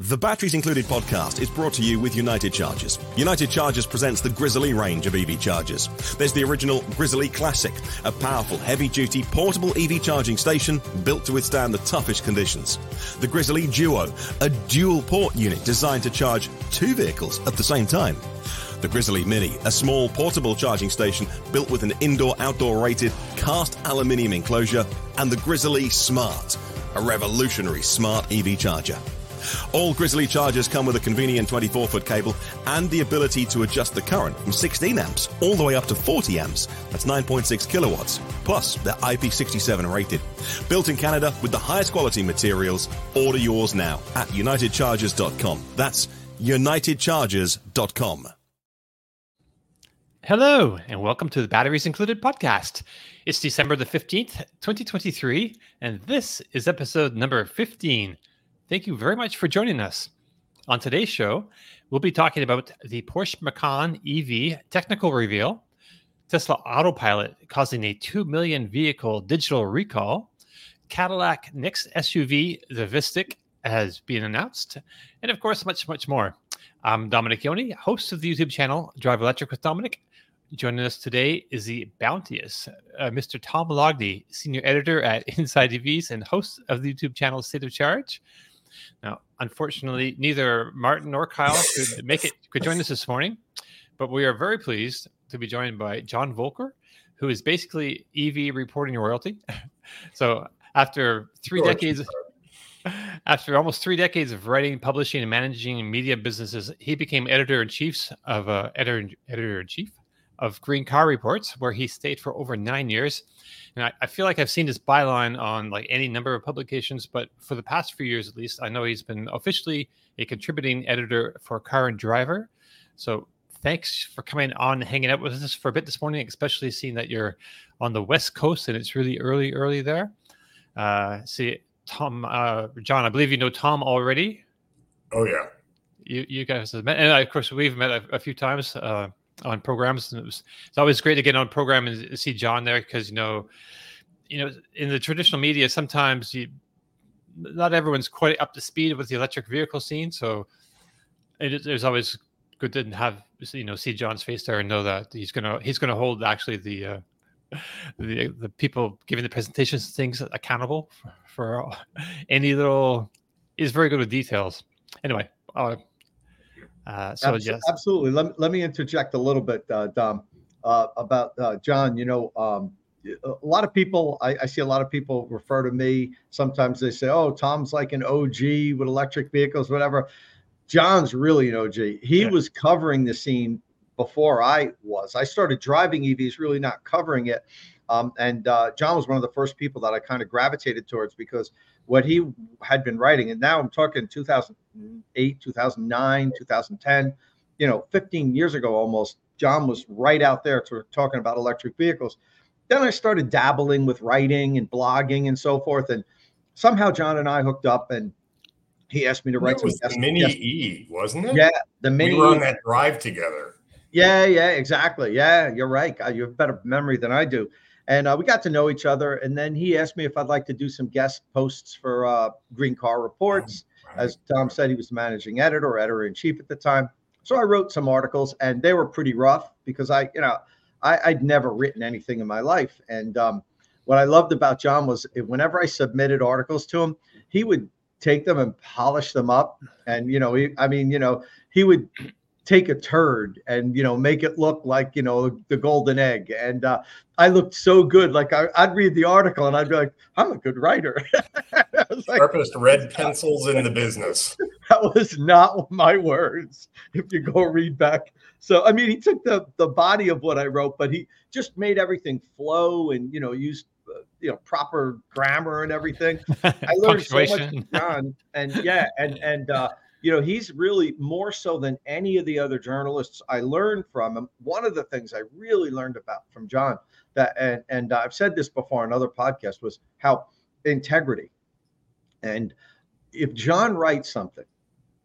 The Batteries Included podcast is brought to you with United Chargers. United Chargers presents the Grizzly range of EV chargers. There's the original Grizzly Classic, a powerful, heavy duty, portable EV charging station built to withstand the toughest conditions. The Grizzly Duo, a dual port unit designed to charge two vehicles at the same time. The Grizzly Mini, a small portable charging station built with an indoor outdoor rated cast aluminium enclosure. And the Grizzly Smart, a revolutionary smart EV charger. All Grizzly chargers come with a convenient 24 foot cable and the ability to adjust the current from 16 amps all the way up to 40 amps. That's 9.6 kilowatts. Plus, they're IP67 rated. Built in Canada with the highest quality materials. Order yours now at unitedchargers.com. That's unitedchargers.com. Hello, and welcome to the Batteries Included podcast. It's December the 15th, 2023, and this is episode number 15. Thank you very much for joining us. On today's show, we'll be talking about the Porsche Macan EV technical reveal, Tesla Autopilot causing a 2 million vehicle digital recall, Cadillac next SUV, the Vistiq, has been announced, and of course, much, much more. I'm Dominic Yoni, host of the YouTube channel Drive Electric with Dominic. Joining us today is the bounteous uh, Mr. Tom Moloughney, senior editor at Inside EVs and host of the YouTube channel State of Charge. Now, unfortunately, neither Martin nor Kyle could make it could join us this morning, but we are very pleased to be joined by John Voelcker, who is basically EV reporting royalty. so after three sure. decades after almost three decades of writing, publishing, and managing media businesses, he became editor in chief of uh, editor editor in chief of Green Car Reports, where he stayed for over nine years. And I, I, feel like I've seen his byline on like any number of publications, but for the past few years at least, I know he's been officially a contributing editor for Car and Driver. So thanks for coming on and hanging out with us for a bit this morning, especially seeing that you're on the West Coast and it's really early, early there. Uh, see, Tom, uh, John, I believe you know Tom already. Oh yeah, you you guys have met, and of course we've met a, a few times. Uh, on programs. And it was, it's always great to get on program and see John there because you know, you know, in the traditional media, sometimes you not everyone's quite up to speed with the electric vehicle scene. So it is always good to have you know see John's face there and know that he's gonna he's gonna hold actually the uh, the the people giving the presentations things accountable for, for any little. Is very good with details. Anyway, uh, uh, so yes, absolutely. Let, let me interject a little bit, uh, Dom, uh, about uh, John. You know, um, a lot of people, I, I, see a lot of people refer to me. Sometimes they say, "Oh, Tom's like an OG with electric vehicles, whatever." John's really an OG. He yeah. was covering the scene before I was. I started driving EVs, really not covering it. Um, and uh, John was one of the first people that I kind of gravitated towards because what he had been writing, and now I'm talking 2008, 2009, 2010, you know, 15 years ago almost, John was right out there to, talking about electric vehicles. Then I started dabbling with writing and blogging and so forth. And somehow John and I hooked up and he asked me to write it was the Mini E, wasn't it? Yeah, the Mini. We were on that drive together. Yeah, yeah, exactly. Yeah, you're right. You have better memory than I do and uh, we got to know each other. And then he asked me if I'd like to do some guest posts for uh, Green Car Reports. Oh, right. As Tom said, he was the managing editor, editor in chief at the time. So I wrote some articles, and they were pretty rough because I, you know, I, would never written anything in my life. And um, what I loved about John was whenever I submitted articles to him, he would take them and polish them up. And you know, he, I mean, you know, he would take a turd and you know make it look like you know the golden egg. And uh, i looked so good like I, would read the article and i'd be like i'm a good writer. Sharpest like, red pencils in the business. that was not my words if you go read back. So i mean he took the the body of what i wrote but he just made everything flow and you know used uh, you know proper grammar and everything. I learned so much from john and yeah and and uh you know, he's really more so than any of the other journalists I learned from him. One of the things I really learned about from John that, and, and I've said this before on other podcasts, was how integrity. And if John writes something,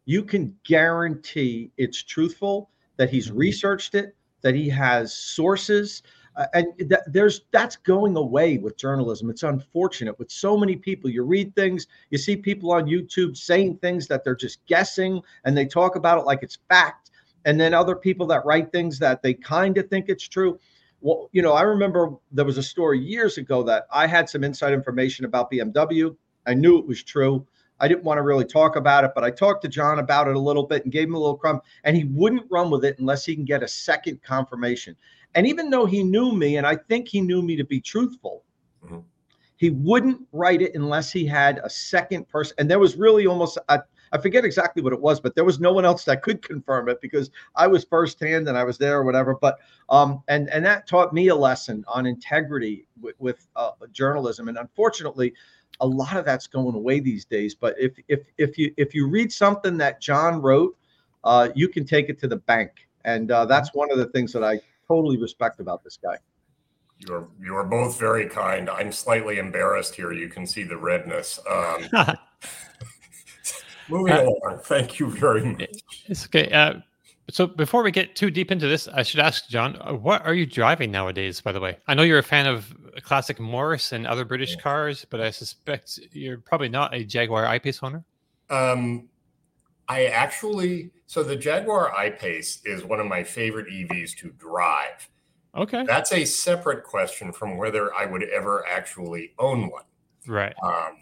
you can guarantee it's truthful, that he's mm-hmm. researched it, that he has sources. Uh, and th- there's that's going away with journalism. It's unfortunate with so many people. You read things, you see people on YouTube saying things that they're just guessing, and they talk about it like it's fact. And then other people that write things that they kind of think it's true. Well, you know, I remember there was a story years ago that I had some inside information about BMW. I knew it was true. I didn't want to really talk about it, but I talked to John about it a little bit and gave him a little crumb, and he wouldn't run with it unless he can get a second confirmation. And even though he knew me, and I think he knew me to be truthful, mm-hmm. he wouldn't write it unless he had a second person. And there was really almost a, I forget exactly what it was, but there was no one else that could confirm it because I was firsthand and I was there or whatever. But um, and and that taught me a lesson on integrity with, with uh, journalism. And unfortunately, a lot of that's going away these days. But if if if you if you read something that John wrote, uh, you can take it to the bank, and uh, that's one of the things that I totally respect about this guy. You're you are both very kind. I'm slightly embarrassed here. You can see the redness. Um, moving uh, along. Thank you very much. It's okay. Uh, so before we get too deep into this, I should ask John, uh, what are you driving nowadays? By the way, I know you're a fan of classic Morris and other British yeah. cars, but I suspect you're probably not a Jaguar I-Pace owner. Um, I actually, so the Jaguar I-Pace is one of my favorite EVs to drive. Okay, that's a separate question from whether I would ever actually own one. Right. Um,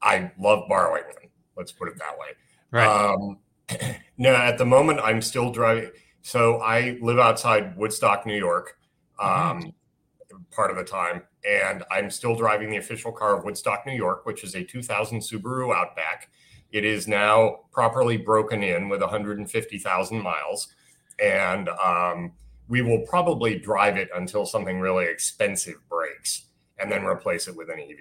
I love borrowing one. Let's put it that way. Right. Um, no, at the moment, I'm still driving. So I live outside Woodstock, New York, um, mm-hmm. part of the time, and I'm still driving the official car of Woodstock, New York, which is a 2000 Subaru Outback. It is now properly broken in with 150,000 miles, and um, we will probably drive it until something really expensive breaks, and then replace it with an EV.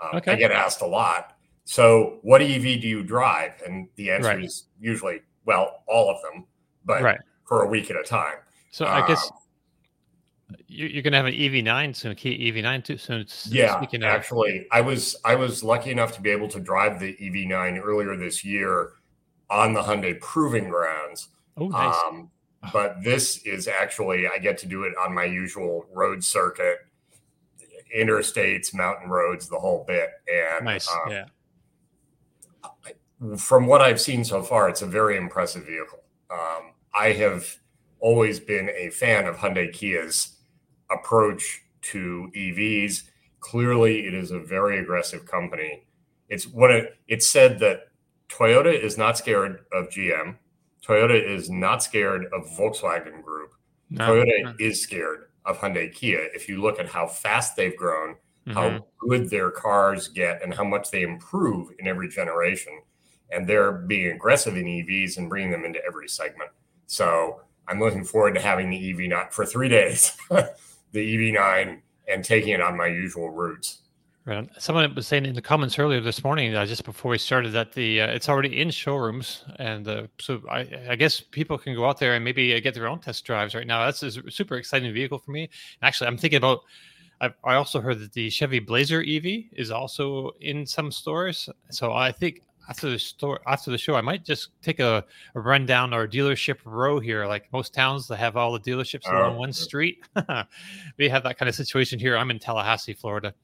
Um, okay. I get asked a lot so, what EV do you drive? And the answer right. is usually, well, all of them, but right. for a week at a time. So, I guess um, you're going to have an EV9 soon, EV9 too soon. Yeah, speaking actually, I was I was lucky enough to be able to drive the EV9 earlier this year on the Hyundai Proving Grounds. Oh, nice. Um, but this is actually I get to do it on my usual road circuit, interstates, mountain roads, the whole bit. And nice, um, yeah from what I've seen so far, it's a very impressive vehicle. Um, I have always been a fan of Hyundai Kia's approach to EVs. Clearly, it is a very aggressive company. It's what it, it's said that Toyota is not scared of GM. Toyota is not scared of Volkswagen Group. No, Toyota no. is scared of Hyundai Kia. If you look at how fast they've grown, mm-hmm. how good their cars get, and how much they improve in every generation, and they're being aggressive in EVs and bringing them into every segment. So I'm looking forward to having the EV9 for three days, the EV9, and taking it on my usual routes. Right. Someone was saying in the comments earlier this morning, uh, just before we started, that the uh, it's already in showrooms, and uh, so I, I, guess people can go out there and maybe uh, get their own test drives right now. That's a super exciting vehicle for me. Actually, I'm thinking about. i I also heard that the Chevy Blazer EV is also in some stores, so I think after the store after the show, I might just take a, a run down our dealership row here. Like most towns that have all the dealerships oh. along one street, we have that kind of situation here. I'm in Tallahassee, Florida,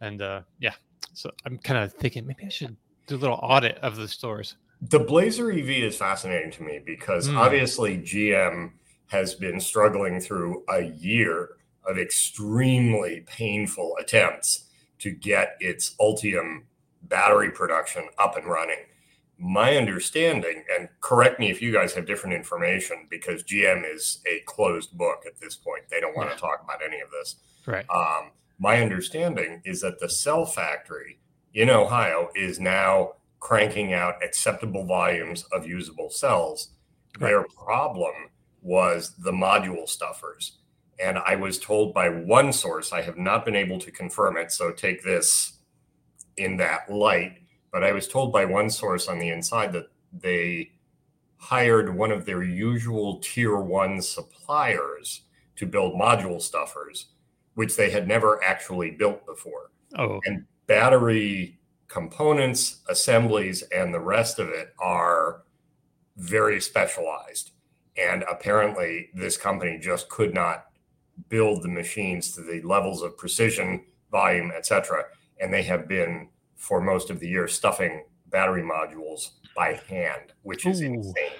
and uh, yeah, so I'm kind of thinking maybe I should do a little audit of the stores. The Blazer EV is fascinating to me because mm. obviously GM has been struggling through a year of extremely painful attempts to get its Ultium battery production up and running. My understanding, and correct me if you guys have different information, because GM is a closed book at this point. They don't want to talk about any of this. Right. Um, my understanding is that the cell factory in Ohio is now cranking out acceptable volumes of usable cells. Right. Their problem was the module stuffers. And I was told by one source, I have not been able to confirm it. So take this in that light. But I was told by one source on the inside that they hired one of their usual tier one suppliers to build module stuffers, which they had never actually built before. Oh. And battery components, assemblies, and the rest of it are very specialized. And apparently, this company just could not build the machines to the levels of precision, volume, etc. And they have been for most of the year stuffing battery modules by hand, which is Ooh. insane.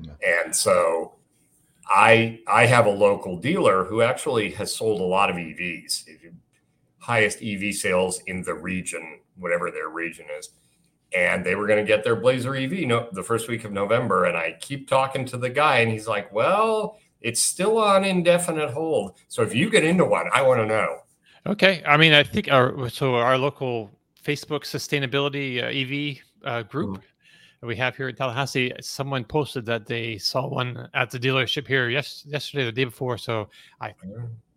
Yeah. And so I I have a local dealer who actually has sold a lot of EVs, highest EV sales in the region, whatever their region is. And they were going to get their Blazer EV no, the first week of November. And I keep talking to the guy, and he's like, "Well, it's still on indefinite hold. So if you get into one, I want to know." Okay, I mean, I think our so our local Facebook sustainability uh, EV uh, group. Mm we have here in Tallahassee. Someone posted that they saw one at the dealership here yes, yesterday, the day before. So I,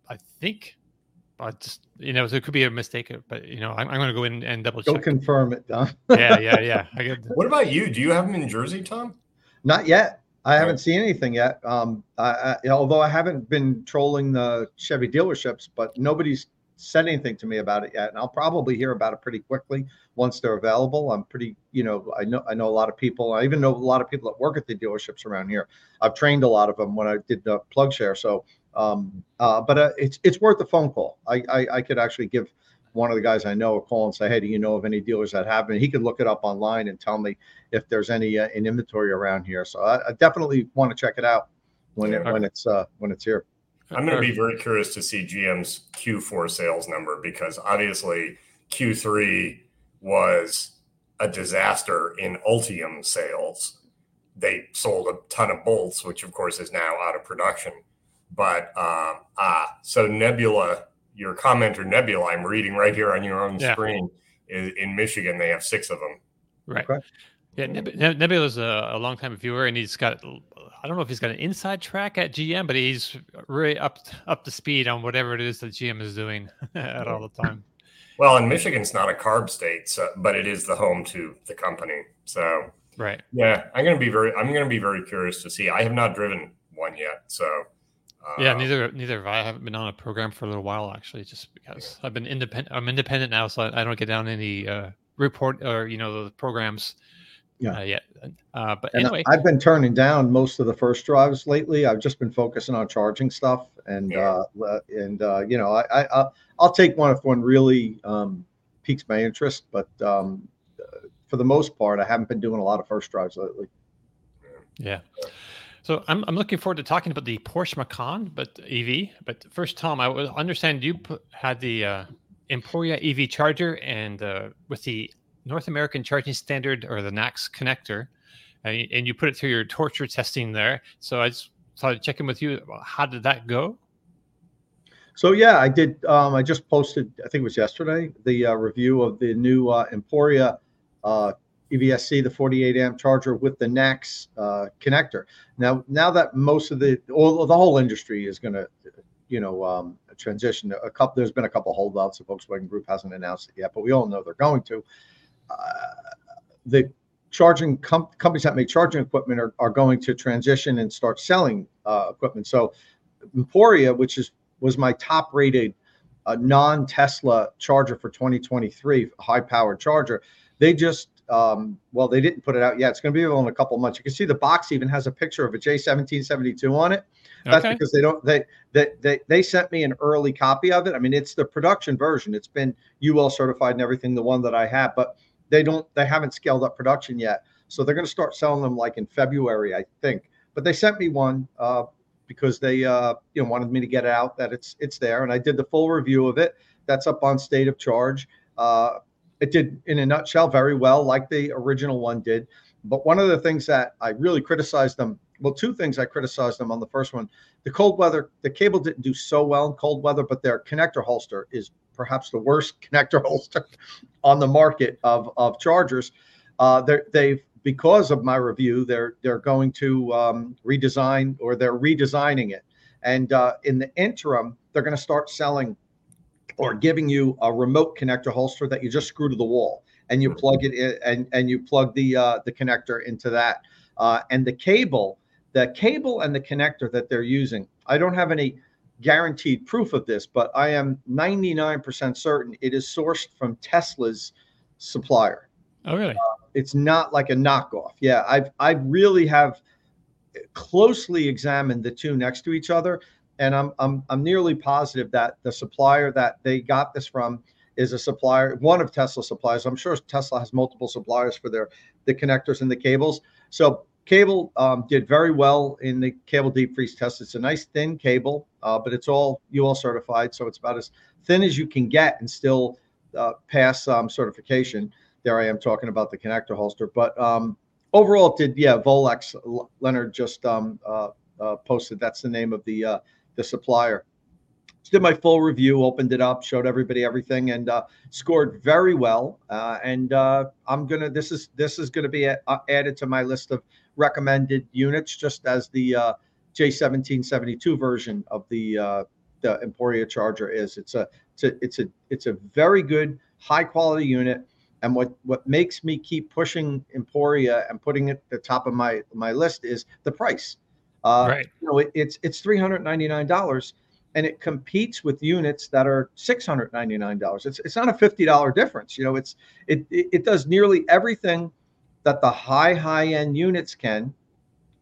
I think, I just you know, there could be a mistake, but you know, I'm, I'm going to go in and double check. Go confirm it, Don. yeah, yeah, yeah. I get... what about you? Do you have them in Jersey, Tom? Not yet. I haven't seen anything yet. Um, I, I, although I haven't been trolling the Chevy dealerships, but nobody's said anything to me about it yet, and I'll probably hear about it pretty quickly once they're available. I'm pretty, you know, I know I know a lot of people. I even know a lot of people that work at the dealerships around here. I've trained a lot of them when I did the PlugShare. So, um, uh, but uh, it's it's worth a phone call. I, I I could actually give one of the guys I know a call and say, hey, do you know of any dealers that have? And he could look it up online and tell me if there's any uh, in inventory around here. So I, I definitely want to check it out when it, when it's uh, when it's here. I'm going to be very curious to see GM's Q4 sales number because obviously Q3 was a disaster in Ultium sales. They sold a ton of Bolts, which of course is now out of production. But um, ah, so Nebula, your commenter Nebula, I'm reading right here on your own yeah. screen. In, in Michigan, they have six of them. Right. Okay. Yeah, Nebula is a, a long time viewer, and he's got I don't know if he's got an inside track at GM, but he's really up up to speed on whatever it is that GM is doing at all the time. Well, and Michigan's not a CARB state, so, but it is the home to the company. So, right, yeah, I'm going to be very, I'm going to be very curious to see. I have not driven one yet, so uh, yeah, neither neither have I. I haven't been on a program for a little while actually, just because yeah. I've been independent. I'm independent now, so I, I don't get down any uh, report or you know the programs yeah. Uh, yet. Uh, but and anyway, I've been turning down most of the first drives lately. I've just been focusing on charging stuff, and yeah. uh, and uh, you know, I, I I'll take one if one really um, piques my interest, but um, for the most part, I haven't been doing a lot of first drives lately. Yeah. So I'm, I'm looking forward to talking about the Porsche Macan, but EV. But first, Tom, I understand you put, had the uh, Emporia EV charger, and uh, with the North American Charging Standard or the NACS connector, and, and you put it through your torture testing there. So I just thought I'd check in with you. How did that go? So yeah, I did. Um, I just posted, I think it was yesterday, the uh, review of the new uh, Emporia uh, EVSE, the 48 amp charger with the NACS uh, connector. Now, now that most of the, all, the whole industry is going to, you know, um, transition. A couple, there's been a couple holdouts. The Volkswagen Group hasn't announced it yet, but we all know they're going to the charging com- companies that make charging equipment are, are going to transition and start selling uh, equipment. So Emporia, which is was my top rated uh, non Tesla charger for 2023, high powered charger, they just um, well, they didn't put it out yet. It's going to be available in a couple months. You can see the box even has a picture of a J1772 on it. That's okay. because they don't they, they they they sent me an early copy of it. I mean, it's the production version. It's been UL certified and everything, the one that I have, but they don't they haven't scaled up production yet. So they're going to start selling them like in february i think. But they sent me one uh, because they uh, you know wanted me to get it out that it's it's there. And i did the full review of it. That's up on state of charge. Uh, it did in a nutshell very well like the original one did. But one of the things that i really criticized them well two things i criticized them on the first one. The cold weather the cable didn't do so well in cold weather but their connector holster is perhaps the worst connector holster on the market of, of chargers. Uh, they've because of my review, they're they're going to um, redesign or they're redesigning it. And uh, in the interim, they're going to start selling or giving you a remote connector holster that you just screw to the wall and you plug it in and, and you plug the uh, the connector into that. Uh, and the cable, the cable and the connector that they're using, I don't have any guaranteed proof of this, but I am 99% certain it is sourced from Tesla's supplier. Oh, really? Uh, it's not like a knockoff. Yeah, I've I really have closely examined the two next to each other, and I'm I'm I'm nearly positive that the supplier that they got this from is a supplier, one of Tesla suppliers. I'm sure Tesla has multiple suppliers for their the connectors and the cables. So cable um, did very well in the cable deep freeze test. It's a nice thin cable, uh, but it's all UL certified, so it's about as thin as you can get and still uh, pass um, certification. There I am talking about the connector holster, but um, overall it did. Yeah, Volex Leonard just um, uh, uh, posted. That's the name of the uh, the supplier did my full review, opened it up, showed everybody everything, and uh, scored very well. And I'm gonna this is this is gonna be a, added to my list of recommended units, just as the J1772 version of the uh, the Emporia charger is. It's a it's a it's a it's a very good high quality unit. And what what makes me keep pushing Emporia and putting it at the top of my my list is the price. right. You know, it, it's it's three hundred ninety nine dollars and it competes with units that are $699 it's, it's not a $50 difference you know it's it, it, it does nearly everything that the high high end units can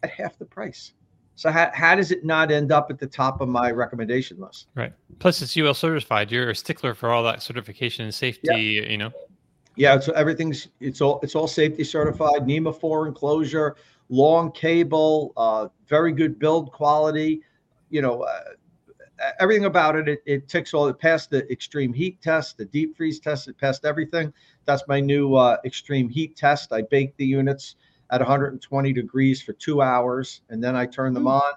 at half the price so how, how does it not end up at the top of my recommendation list right plus it's ul certified you're a stickler for all that certification and safety yeah. you know yeah so everything's it's all it's all safety certified nema 4 enclosure long cable uh, very good build quality you know uh, everything about it, it, it ticks all. It passed the extreme heat test, the deep freeze test. It passed everything. That's my new uh, extreme heat test. I bake the units at 120 degrees for two hours, and then I turn them mm. on,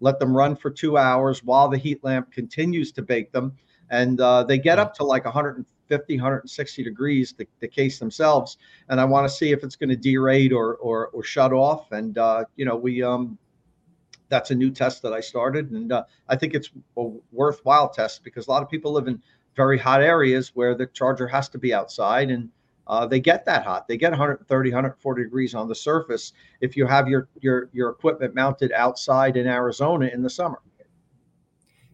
let them run for two hours while the heat lamp continues to bake them, and uh, they get up to like 150, 160 degrees. The, the case themselves, and I want to see if it's going to derate or or or shut off. And uh, you know, we um that's a new test that I started, and uh, I think it's a worthwhile test because a lot of people live in very hot areas where the charger has to be outside, and uh, they get that hot. They get 130, 140 degrees on the surface if you have your your your equipment mounted outside in Arizona in the summer.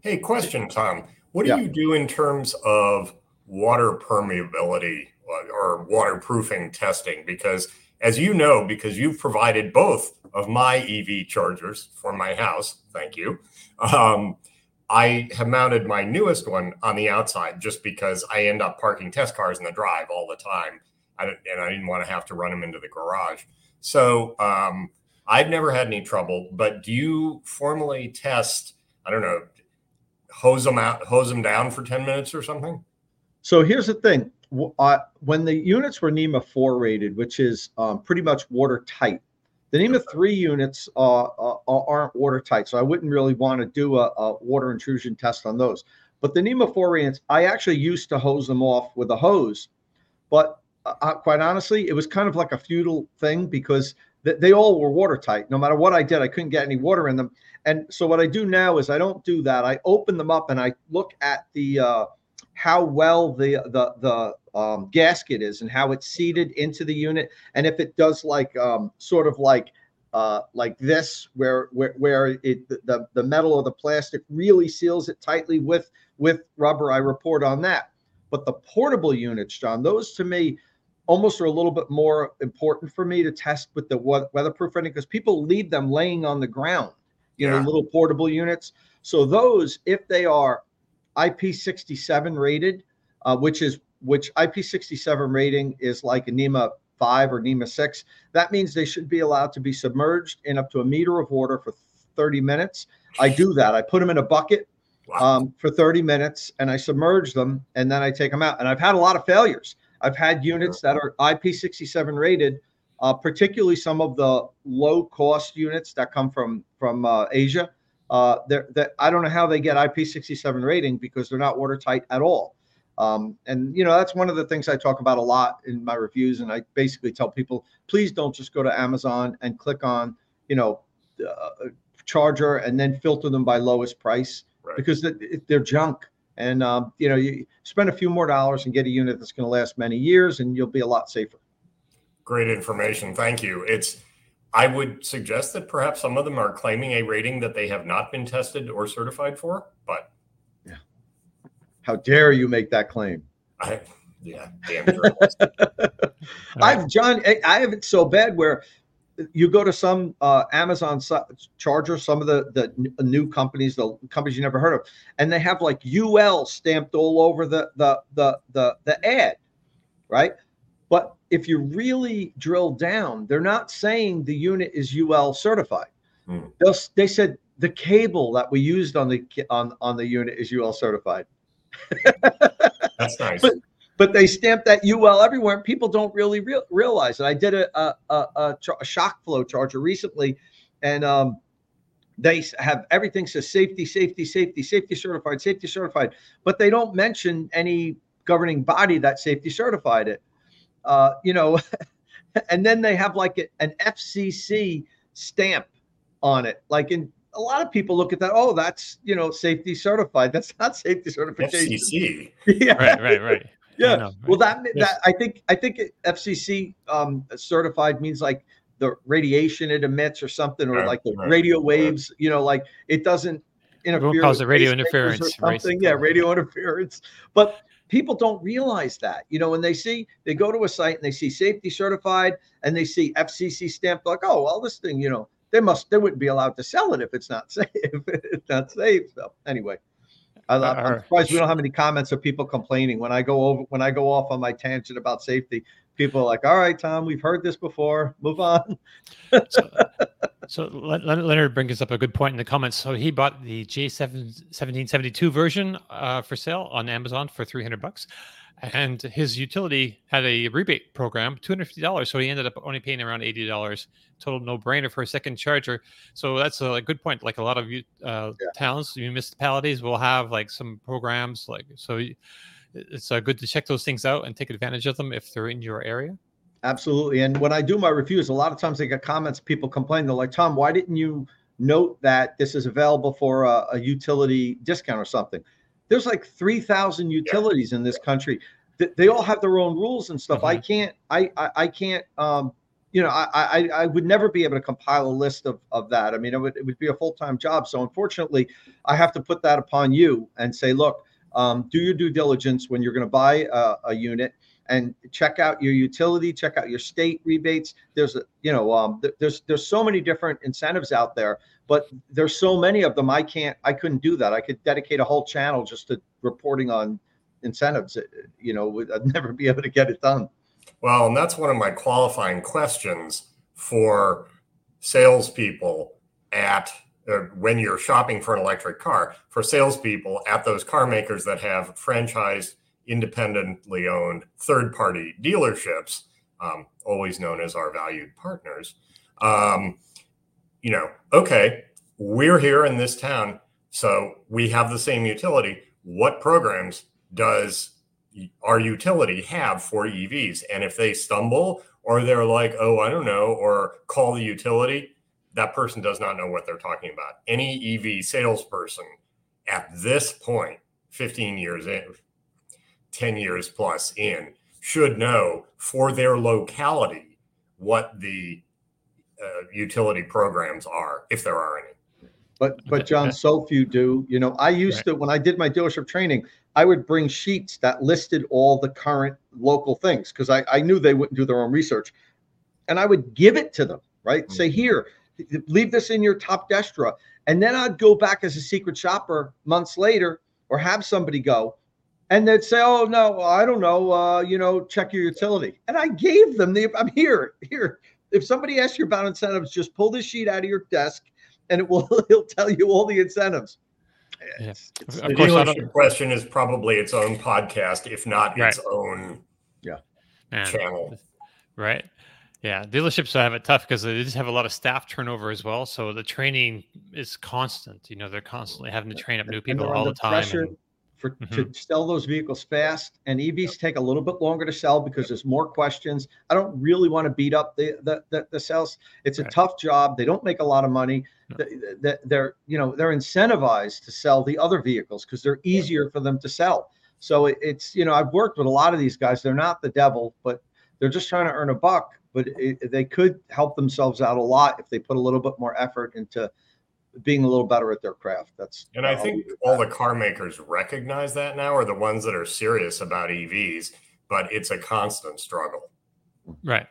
Hey, question, Tom. What do yeah. you do in terms of water permeability or waterproofing testing? Because as you know, because you've provided both of my EV chargers for my house, thank you. Um, I have mounted my newest one on the outside just because I end up parking test cars in the drive all the time. I and I didn't want to have to run them into the garage. So um, I've never had any trouble. But do you formally test? I don't know, hose them out, hose them down for ten minutes or something. So here's the thing: uh, when the units were NEMA 4 rated, which is um, pretty much watertight, the NEMA 3 units uh, uh, aren't watertight. So I wouldn't really want to do a, a, water intrusion test on those. But the NEMA 4 units, I actually used to hose them off with a hose. But uh, uh, quite honestly, it was kind of like a futile thing because th- they all were watertight. No matter what I did, I couldn't get any water in them. And so what I do now is I don't do that. I open them up and I look at the uh, how well the the the um, gasket is and how it's seated into the unit, and if it does like um, sort of like uh, like this, where where where it the the metal or the plastic really seals it tightly with with rubber. I report on that. But the portable units, John, those to me almost are a little bit more important for me to test with the weatherproof rating because people leave them laying on the ground, you yeah. know, little portable units. So those, if they are IP67 rated, uh, which is which IP67 rating is like a NEMA 5 or NEMA 6. That means they should be allowed to be submerged in up to a meter of water for 30 minutes. I do that. I put them in a bucket um, for 30 minutes and I submerge them and then I take them out. And I've had a lot of failures. I've had units that are IP67 rated, uh, particularly some of the low cost units that come from from uh, Asia uh, that I don't know how they get IP67 rating because they're not watertight at all. Um, and you know that's one of the things I talk about a lot in my reviews, and I basically tell people, please don't just go to Amazon and click on, you know, uh, charger and then filter them by lowest price right. because they're junk. And um, you know, you spend a few more dollars and get a unit that's going to last many years, and you'll be a lot safer. Great information. Thank you. It's I would suggest that perhaps some of them are claiming a rating that they have not been tested or certified for, but yeah. How dare you make that claim? I, yeah, damn I've John, I have it so bad where you go to some uh, Amazon charger, some of the the new companies, the companies you never heard of, and they have like UL stamped all over the the the the, the ad, right? But if you really drill down, they're not saying the unit is UL certified. Hmm. They said the cable that we used on the on on the unit is UL certified. That's nice. But, but they stamp that UL everywhere. And people don't really real, realize it. I did a a, a, a shock flow charger recently, and um, they have everything says safety, safety, safety, safety certified, safety certified, but they don't mention any governing body that safety certified it. Uh, you know, and then they have like an FCC stamp on it, like in a lot of people look at that. Oh, that's you know safety certified. That's not safety certification. FCC. yeah. Right. Right. Right. Yeah. Know, right. Well, that yes. that I think I think FCC um, certified means like the radiation it emits or something, or right, like the right, radio waves. You know, like it doesn't interfere. Calls it radio interference. Or something. Yeah, radio interference. But people don't realize that. You know, when they see they go to a site and they see safety certified and they see FCC stamped, like, oh well, this thing, you know, they must they wouldn't be allowed to sell it if it's not safe. if it's not safe. So anyway. I, am uh, uh, surprised we don't have any comments of people complaining when I go over when I go off on my tangent about safety. People are like, "All right, Tom, we've heard this before. Move on." so, so Leonard brings up a good point in the comments. So he bought the J7 1772 version uh, for sale on Amazon for 300 bucks and his utility had a rebate program, two hundred fifty dollars. So he ended up only paying around eighty dollars. Total no brainer for a second charger. So that's a good point. Like a lot of uh, yeah. towns, municipalities will have like some programs. Like so, it's uh, good to check those things out and take advantage of them if they're in your area. Absolutely. And when I do my reviews, a lot of times I get comments. People complain. They're like, "Tom, why didn't you note that this is available for a, a utility discount or something?" there's like 3000 utilities yeah. in this country they all have their own rules and stuff mm-hmm. i can't I, I i, can't um you know I, I i would never be able to compile a list of of that i mean it would, it would be a full-time job so unfortunately i have to put that upon you and say look um, do your due diligence when you're going to buy a, a unit and check out your utility, check out your state rebates. There's a, you know, um, th- there's there's so many different incentives out there, but there's so many of them. I can't, I couldn't do that. I could dedicate a whole channel just to reporting on incentives. You know, I'd never be able to get it done. Well, and that's one of my qualifying questions for salespeople at uh, when you're shopping for an electric car for salespeople at those car makers that have franchised independently owned third party dealerships, um, always known as our valued partners. Um, you know, okay, we're here in this town, so we have the same utility. What programs does our utility have for EVs? And if they stumble or they're like, oh, I don't know, or call the utility, that person does not know what they're talking about. Any EV salesperson at this point, 15 years in, 10 years plus in should know for their locality what the uh, utility programs are, if there are any. But but John, so few do. You know, I used right. to when I did my dealership training, I would bring sheets that listed all the current local things because I, I knew they wouldn't do their own research. And I would give it to them, right? Mm-hmm. Say, here, leave this in your top destra. And then I'd go back as a secret shopper months later or have somebody go and they'd say, "Oh no, I don't know. Uh, you know, check your utility." And I gave them the. I'm here. Here. If somebody asks you about incentives, just pull this sheet out of your desk, and it will. He'll tell you all the incentives. Yes. the dealership question is probably its own podcast, if not right. its own yeah Man. channel. Right. Yeah, dealerships have it tough because they just have a lot of staff turnover as well. So the training is constant. You know, they're constantly having to train up new people all the time. Pressure, and, for mm-hmm. to sell those vehicles fast. And EVs take a little bit longer to sell because there's more questions. I don't really want to beat up the the the, the sales. It's a right. tough job. They don't make a lot of money. No. They're you know they're incentivized to sell the other vehicles because they're easier for them to sell. So it's you know I've worked with a lot of these guys. They're not the devil, but they're just trying to earn a buck. But it, they could help themselves out a lot if they put a little bit more effort into being a little better at their craft. That's and I think all the car makers recognize that now, are the ones that are serious about EVs, but it's a constant struggle. Right.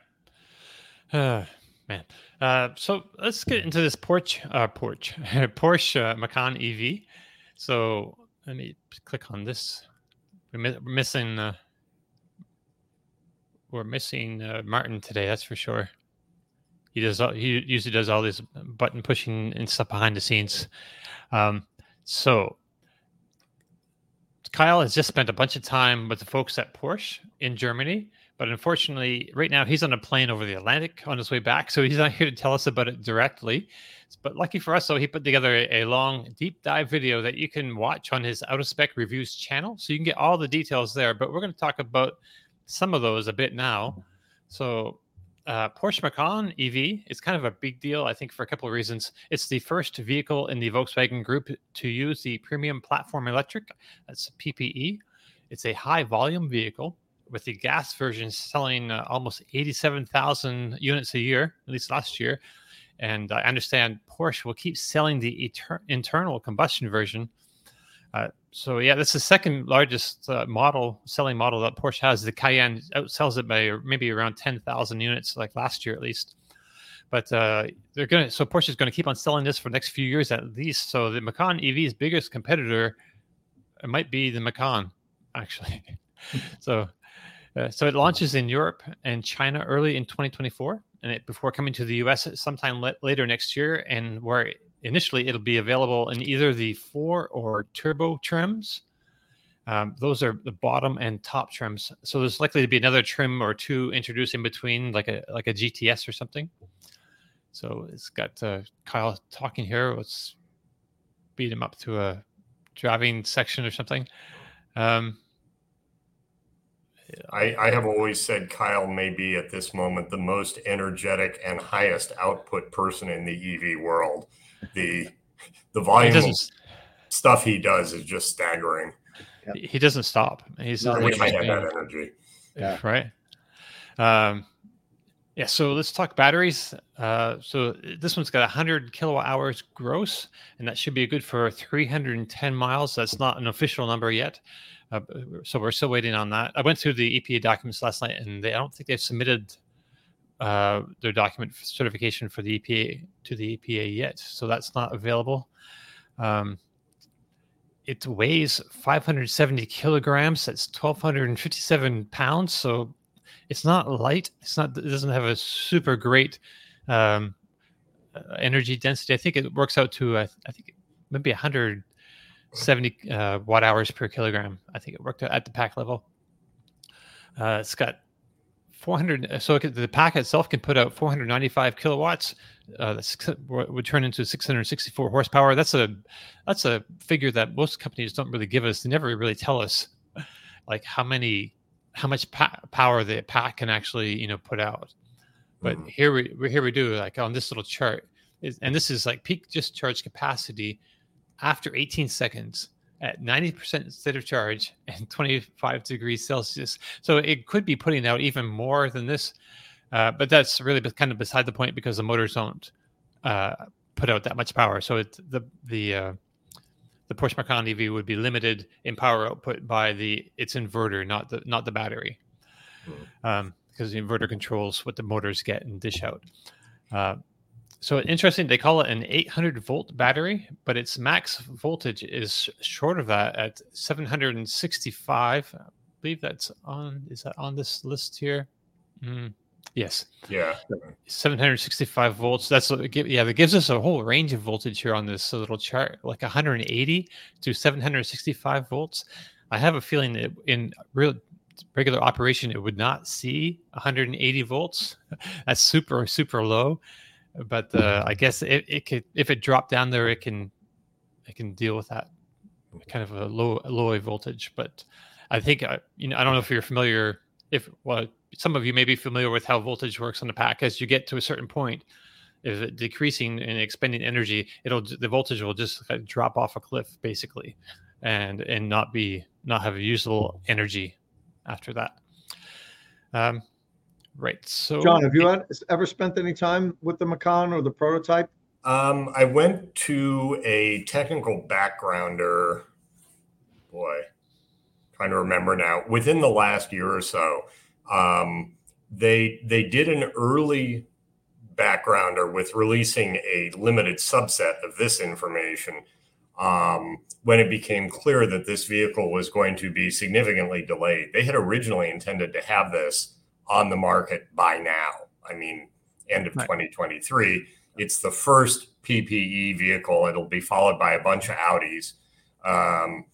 Uh, man. Uh, so let's get into this Porsche, uh, Porsche, Porsche uh, Macan EV. So let me click on this. We're missing. Uh, we're missing uh, Martin today. That's for sure. He does. All, he usually does all this button pushing and stuff behind the scenes. Um, so Kyle has just spent a bunch of time with the folks at Porsche in Germany, but unfortunately, right now he's on a plane over the Atlantic on his way back, so he's not here to tell us about it directly. But lucky for us, though, he put together a, long deep dive video that you can watch on his Out of Spec Reviews channel, so you can get all the details there. But we're going to talk about some of those a bit now. So uh, Porsche Macan EV is kind of a big deal, I think, for a couple of reasons. It's the first vehicle in the Volkswagen Group to use the Premium Platform Electric, that's PPE. It's a high volume vehicle with the gas version selling uh, almost 87,000 units a year, at least last year. And I understand Porsche will keep selling the etern- internal combustion version uh, so yeah, that's the second largest uh, model selling model that Porsche has. The Cayenne outsells it by maybe around ten thousand units, like last year at least. But uh, they're gonna so Porsche is going to keep on selling this for the next few years at least. So the Macan EV's biggest competitor might be the Macan, actually. so uh, so it launches in Europe and China early in 2024, and it, before coming to the US sometime le- later next year, and where initially it'll be available in either the four or turbo trims. Um, those are the bottom and top trims. So there's likely to be another trim or two introduced in between, like a like a GTS or something. So it's got uh, Kyle talking here. Let's beat him up to a driving section or something. Um, I, I have always said Kyle may be at this moment the most energetic and highest output person in the EV world the the volume of stuff he does is just staggering. He doesn't stop. He's I wish I had that energy. Yeah. Right. Um, yeah. So let's talk batteries. Uh, so this one's got 100 kilowatt hours gross, and that should be good for 310 miles. That's not an official number yet. Uh, so we're still waiting on that. I went through the EPA documents last night, and they, I don't think they've submitted uh, their document certification for the EPA to the EPA yet, so that's not available. Um, it weighs 570 kilograms. That's 1,257 pounds. So it's not light. It's not. It doesn't have a super great um, uh, energy density. I think it works out to I think maybe 170 uh, watt hours per kilogram. I think it worked out at the pack level. Uh, it's got 400 uh, so the pack itself can put out 495 kilowatts uh, that would turn into 664 horsepower. That's a that's a figure that most companies don't really give us. They never really tell us like how many how much pa- power the pack can actually you know put out. But mm-hmm. here we here we do like on this little chart is, and this is like peak discharge capacity after 18 seconds at 90% state of charge and 25 degrees Celsius. So it could be putting out even more than this, uh, but that's really kind of beside the point because the motors don't uh, put out that much power. So it, the the uh, the Porsche Macan EV would be limited in power output by the its inverter, not the not the battery, hmm. um, because the inverter controls what the motors get and dish out. So interesting. They call it an 800 volt battery, but its max voltage is short of that at 765. I believe that's on. Is that on this list here? Mm, yes. Yeah. 765 volts. That's yeah. That gives us a whole range of voltage here on this little chart, like 180 to 765 volts. I have a feeling that in real regular operation, it would not see 180 volts. That's super super low but uh, I guess it, it could if it dropped down there, it can it can deal with that kind of a low low voltage. But I think uh, you know I don't know if you're familiar if well some of you may be familiar with how voltage works on the pack. As you get to a certain point, if it decreasing and expending energy, it'll the voltage will just drop off a cliff basically, and and not be not have usable energy after that. Um, Right. So, John, have you had, ever spent any time with the Macan or the prototype? Um, I went to a technical backgrounder. Boy, trying to remember now. Within the last year or so, um, they they did an early backgrounder with releasing a limited subset of this information, um, when it became clear that this vehicle was going to be significantly delayed, they had originally intended to have this on the market by now. I mean, end of right. 2023. It's the first PPE vehicle. It'll be followed by a bunch of Audis. Um,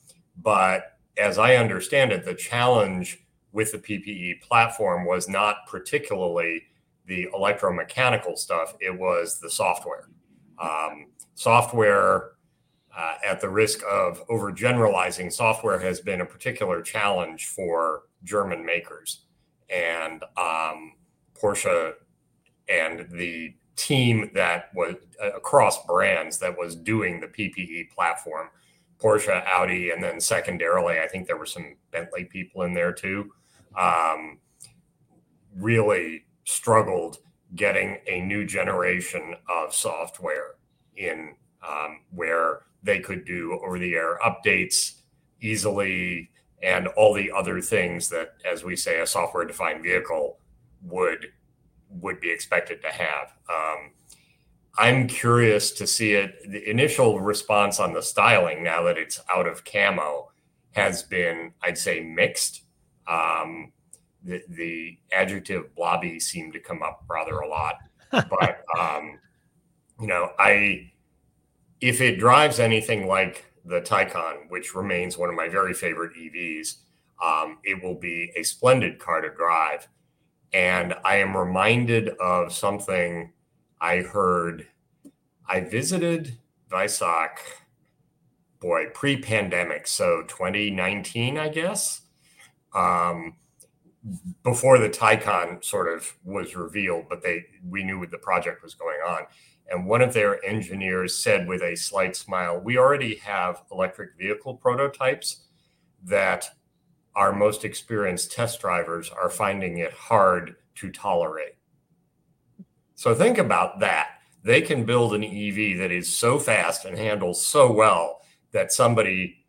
but as I understand it, the challenge with the PPE platform was not particularly the electromechanical stuff, it was the software. Um, software, uh, at the risk of overgeneralizing, software has been a particular challenge for German makers. And um, Porsche and the team that was uh, across brands that was doing the PPE platform, Porsche, Audi, and then secondarily, I think there were some Bentley people in there too. Um, really struggled getting a new generation of software in um, where they could do over the air updates easily and all the other things that as we say a software defined vehicle would would be expected to have um, i'm curious to see it the initial response on the styling now that it's out of camo has been i'd say mixed um, the, the adjective blobby seemed to come up rather a lot. but um, you know, I if it drives anything like the Taycan, which remains one of my very favorite EVs, um, it will be a splendid car to drive. And I am reminded of something I heard. I visited Weissach, boy, pre-pandemic, so 2019, I guess. Um, before the Taycan sort of was revealed, but they we knew the project was going on. And one of their engineers said with a slight smile, "We already have electric vehicle prototypes that our most experienced test drivers are finding it hard to tolerate." So think about that. They can build an EV that is so fast and handles so well that somebody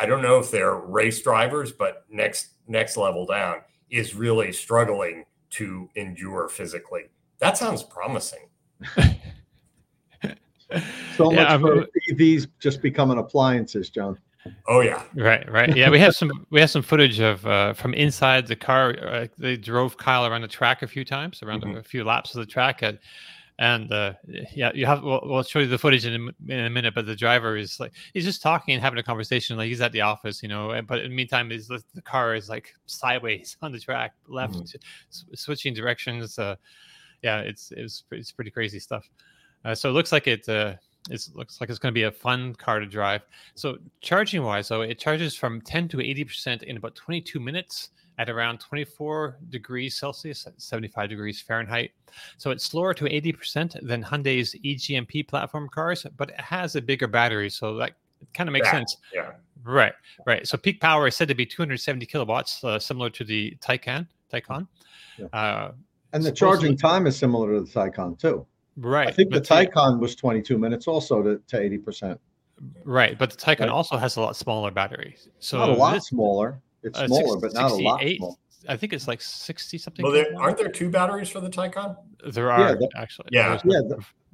I don't know if they're race drivers, but next next level down is really struggling to endure physically. That sounds promising. so much yeah, for EVs just becoming appliances, John. Oh yeah, right, right. Yeah, we have some we have some footage of uh, from inside the car. Uh, they drove Kyle around the track a few times, around mm-hmm. a few laps of the track, and and uh, yeah, you have. We'll, we'll, show you the footage in a, in a minute. But the driver is like he's just talking and having a conversation, like he's at the office, you know. But in the meantime, is the car is like sideways on the track, left, mm-hmm. switching directions. Uh, yeah, it's it's it's pretty crazy stuff. Uh, so it looks like it. Uh, it looks like it's going to be a fun car to drive. So charging wise, though, it charges from 10 to 80 percent in about 22 minutes at around 24 degrees Celsius, 75 degrees Fahrenheit. So it's slower to 80% than Hyundai's eGMP platform cars, but it has a bigger battery. So that kind of makes yeah, sense. Yeah. Right. Right. So peak power is said to be 270 kilowatts, uh, similar to the Taycan. Taycan. Yeah. Uh, and the charging time is similar to the Taycan too. Right. I think the Taycan was 22 minutes also to, to 80%. Right. But the Taycan right. also has a lot smaller battery. So not a lot this, smaller. It's uh, smaller, but not a lot. smaller. I think it's like sixty something. Well, there, aren't there two batteries for the Taycan? There are yeah, the, actually. Yeah, yeah.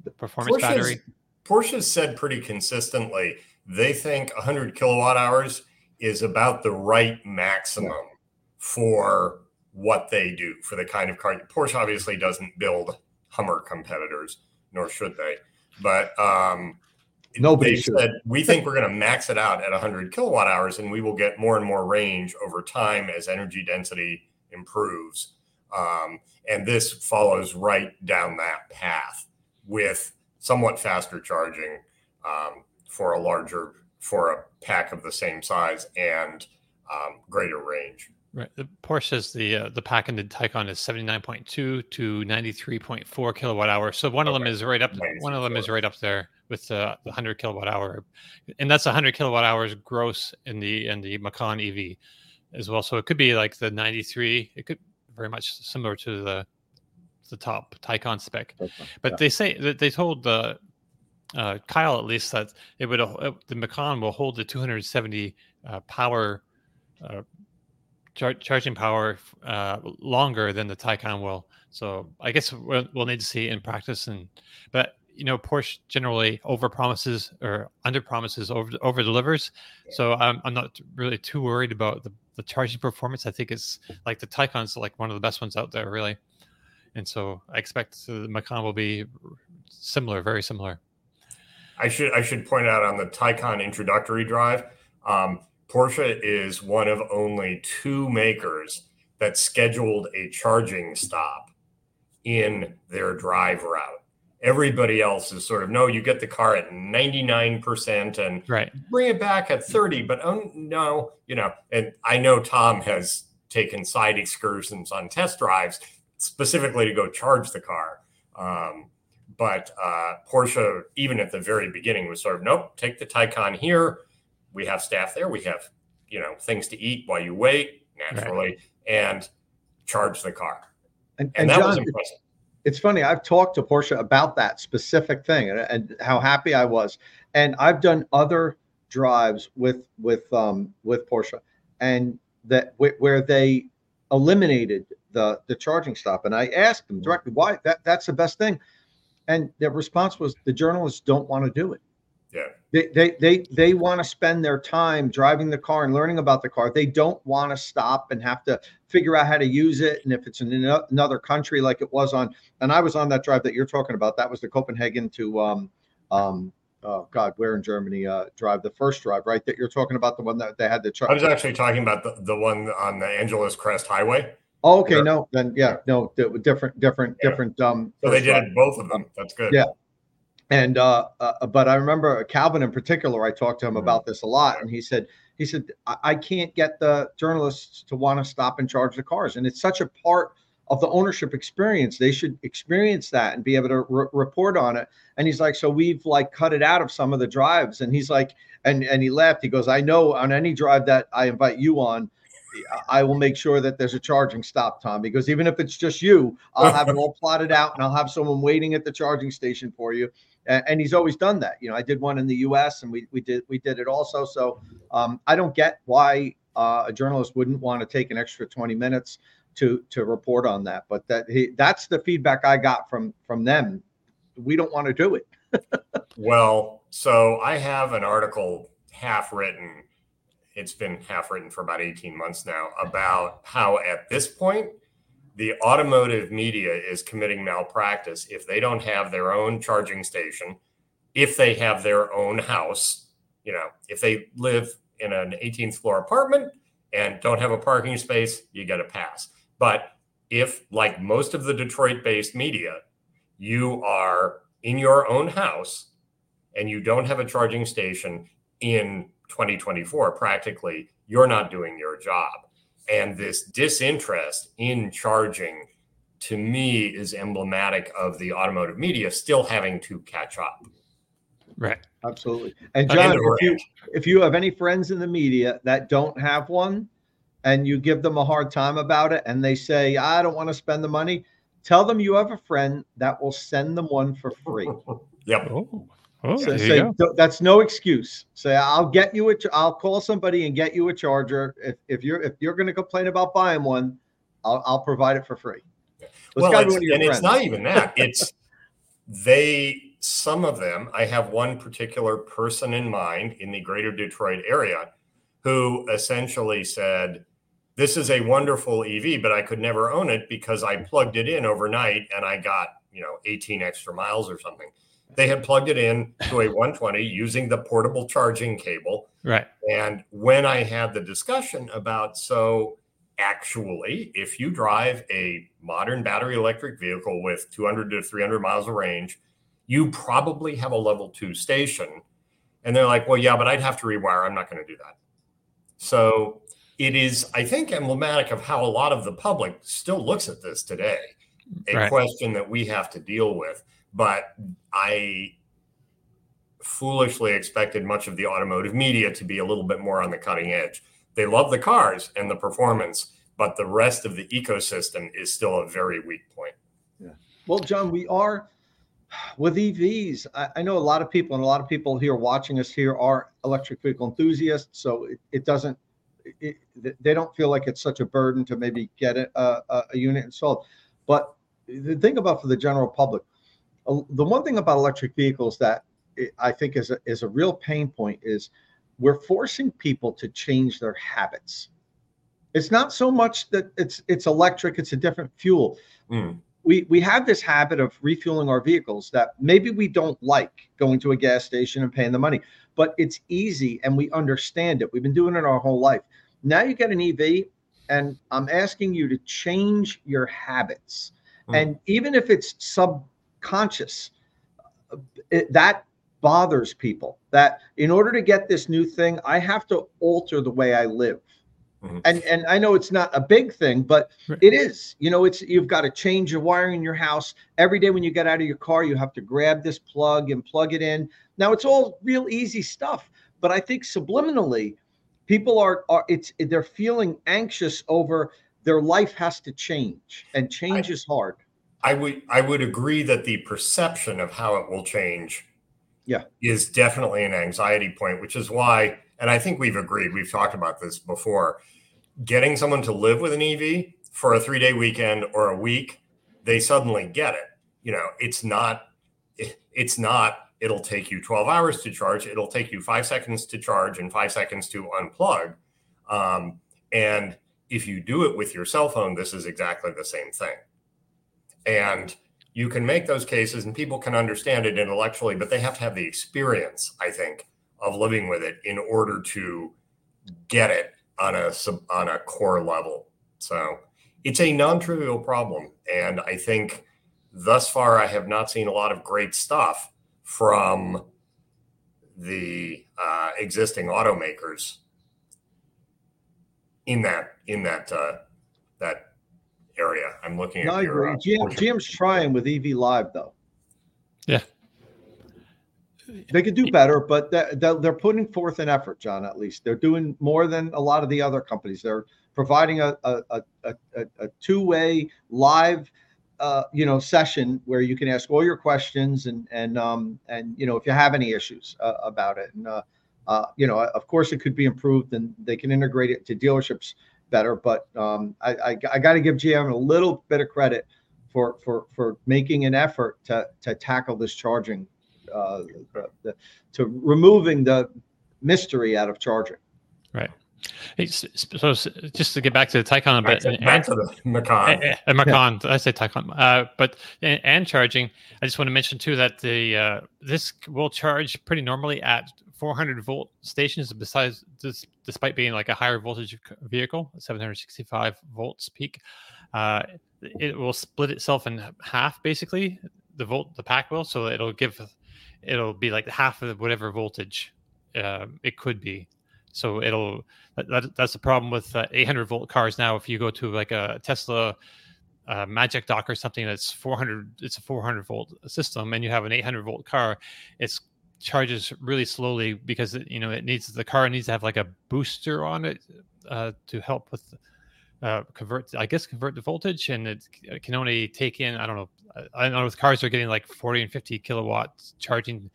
The, performance Porsche's, battery. Porsche has said pretty consistently they think 100 kilowatt hours is about the right maximum yeah. for what they do for the kind of car. Porsche obviously doesn't build Hummer competitors, nor should they. But um, Nobody they said we think we're going to max it out at 100 kilowatt hours, and we will get more and more range over time as energy density improves. Um, and this follows right down that path with somewhat faster charging um, for a larger for a pack of the same size and um, greater range. Right. The says the uh, the pack in the Taycan is 79.2 to 93.4 kilowatt hour. So one okay. of them is right up one of them is right up there with uh, the 100 kilowatt hour. And that's 100 kilowatt hours gross in the in the Macan EV as well. So it could be like the 93. It could very much similar to the the top Taycan spec. Okay. But yeah. they say that they told the uh, Kyle at least that it would uh, the Macan will hold the 270 uh, power uh, char- charging power uh, longer than the Taycan will. So I guess we'll, we'll need to see in practice. And but you know, Porsche generally over promises or under promises, over over delivers. So I'm I'm not really too worried about the, the charging performance. I think it's like the Taycan's like one of the best ones out there, really. And so I expect the Macan will be similar, very similar. I should I should point out on the Taycan introductory drive, um, Porsche is one of only two makers that scheduled a charging stop in their drive route. Everybody else is sort of no, you get the car at 99% and right. bring it back at 30, but oh no, you know, and I know Tom has taken side excursions on test drives specifically to go charge the car. Um, but uh, Porsche, even at the very beginning, was sort of nope, take the Taycan here. We have staff there. We have you know things to eat while you wait naturally, right. and charge the car. And, and, and that John, was impressive. It's funny. I've talked to Porsche about that specific thing and, and how happy I was. And I've done other drives with with um, with Porsche, and that where they eliminated the the charging stop. And I asked them directly why that that's the best thing, and their response was the journalists don't want to do it. Yeah. They they they, they want to spend their time driving the car and learning about the car. They don't want to stop and have to figure out how to use it. And if it's in another country, like it was on, and I was on that drive that you're talking about. That was the Copenhagen to um um oh God, where in Germany uh drive the first drive, right? That you're talking about the one that they had the truck. I was actually talking about the, the one on the Angeles Crest Highway. Oh, okay, no, then yeah, no, different, different, yeah. different. Um, so they did both of them. That's good. Yeah, and uh, uh, but I remember Calvin in particular. I talked to him mm-hmm. about this a lot, and he said he said I, I can't get the journalists to want to stop and charge the cars, and it's such a part of the ownership experience. They should experience that and be able to re- report on it. And he's like, so we've like cut it out of some of the drives, and he's like, and and he laughed. He goes, I know on any drive that I invite you on I will make sure that there's a charging stop, Tom, because even if it's just you, I'll have it all plotted out and I'll have someone waiting at the charging station for you. And, he's always done that. You know, I did one in the U.S. and we we did we did it also. So um, I don't get why uh, a journalist wouldn't want to take an extra 20 minutes to to report on that. But that he, that's the feedback I got from from them. We don't want to do it. well, so I have an article half written it's been half written for about 18 months now about how at this point the automotive media is committing malpractice if they don't have their own charging station if they have their own house you know if they live in an 18th floor apartment and don't have a parking space you get a pass. But if like most of the detroit based media you are in your own house and you don't have a charging station in 2024 practically you're not doing your job and this disinterest in charging to me is emblematic of the automotive media still having to catch up. Right. Absolutely. And john if you, if you have any friends in the media that don't have one and you give them a hard time about it and they say i don't want to spend the money tell them you have a friend that will send them one for free. Yep. Oh. Oh, so say, that's no excuse. Say I'll get you a. I'll call somebody and get you a charger. If, if you're if you're going to complain about buying one, I'll, I'll provide it for free. well, it's, and friends. it's not even that. It's they. Some of them. I have one particular person in mind in the greater Detroit area, who essentially said, "This is a wonderful EV, but I could never own it because I plugged it in overnight and I got you know 18 extra miles or something." They had plugged it in to a 120 using the portable charging cable. Right. And when I had the discussion about so actually, if you drive a modern battery electric vehicle with 200 to 300 miles of range, you probably have a level two station. And they're like, well, yeah, but I'd have to rewire. I'm not going to do that. So it is, I think, emblematic of how a lot of the public still looks at this today, a right. question that we have to deal with. But I foolishly expected much of the automotive media to be a little bit more on the cutting edge. They love the cars and the performance, but the rest of the ecosystem is still a very weak point. Yeah. Well, John, we are with EVs. I, I know a lot of people, and a lot of people here watching us here are electric vehicle enthusiasts. So it, it doesn't it, they don't feel like it's such a burden to maybe get a, a, a unit installed. But the thing about for the general public, the one thing about electric vehicles that I think is a, is a real pain point is we're forcing people to change their habits. It's not so much that it's it's electric; it's a different fuel. Mm. We we have this habit of refueling our vehicles that maybe we don't like going to a gas station and paying the money, but it's easy and we understand it. We've been doing it our whole life. Now you get an EV, and I'm asking you to change your habits. Mm. And even if it's subconscious, it, that bothers people that in order to get this new thing, I have to alter the way I live. Mm-hmm. And and I know it's not a big thing, but it is. You know, it's you've got to change your wiring in your house every day when you get out of your car. You have to grab this plug and plug it in. Now it's all real easy stuff, but I think subliminally, people are are it's they're feeling anxious over their life has to change, and change I, is hard. I would I would agree that the perception of how it will change yeah. is definitely an anxiety point which is why and i think we've agreed we've talked about this before getting someone to live with an ev for a three day weekend or a week they suddenly get it. You know it's not it's not it'll take you 12 hours to charge it'll take you five seconds to charge and five seconds to unplug. Um, and if you do it with your cell phone this is exactly the same thing and you can make those cases and people can understand it intellectually, but they have to have the experience, I think, of living with it in order to get it on a sub, on a core level. So it's a non-trivial problem, and I think thus far I have not seen a lot of great stuff from the uh, existing automakers in that in that uh, that area. I'm looking no, at. I agree. Uh, GM, GM's trying with EV Live though. Yeah. They could do better, but they're, they're putting forth an effort, John. At least they're doing more than a lot of the other companies. They're providing a a, a, a, a two way live uh, you know session where you can ask all your questions and and um and you know if you have any issues uh, about it and uh, uh, you know of course it could be improved and they can integrate it to dealerships better. But um, I, I, I got to give GM a little bit of credit for for for making an effort to to tackle this charging, uh, the, the, to removing the mystery out of charging. Right. So just to get back to the Taycan a bit, back, and, to the Macan, and, and Macan, yeah. I say Taycan, uh, but and, and, charging. I just want to mention too that the uh, this will charge pretty normally at 400 volt stations besides this, despite being like a higher voltage vehicle 765 volts peak uh, it will split itself in half basically the volt the pack will so it'll give it'll be like half of whatever voltage uh, it could be. So it'll that, that's the problem with uh, 800 volt cars now. If you go to like a tesla uh, magic dock or something that's 400 it's a 400 volt system and you have an 800 volt car it's charges really slowly because it, you know it needs the car needs to have like a booster on it uh, to help with uh, convert I guess convert the voltage and it, it, can only take in I don't know I don't know if cars are getting like 40 and 50 kilowatts charging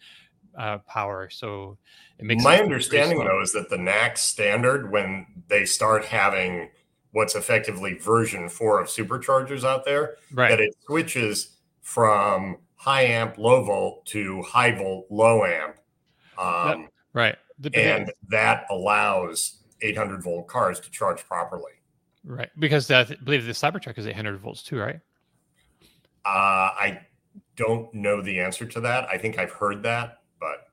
uh, power so it makes my understanding though is that the NACS standard when they start having what's effectively version 4 of superchargers out there right. that it switches from high amp low volt to high volt low amp. Um, yep. Right. The, and that allows 800 volt cars to charge properly. Right. Because I believe the Cybertruck is 800 volts too, right? Uh, I don't know the answer to that. I think I've heard that, but.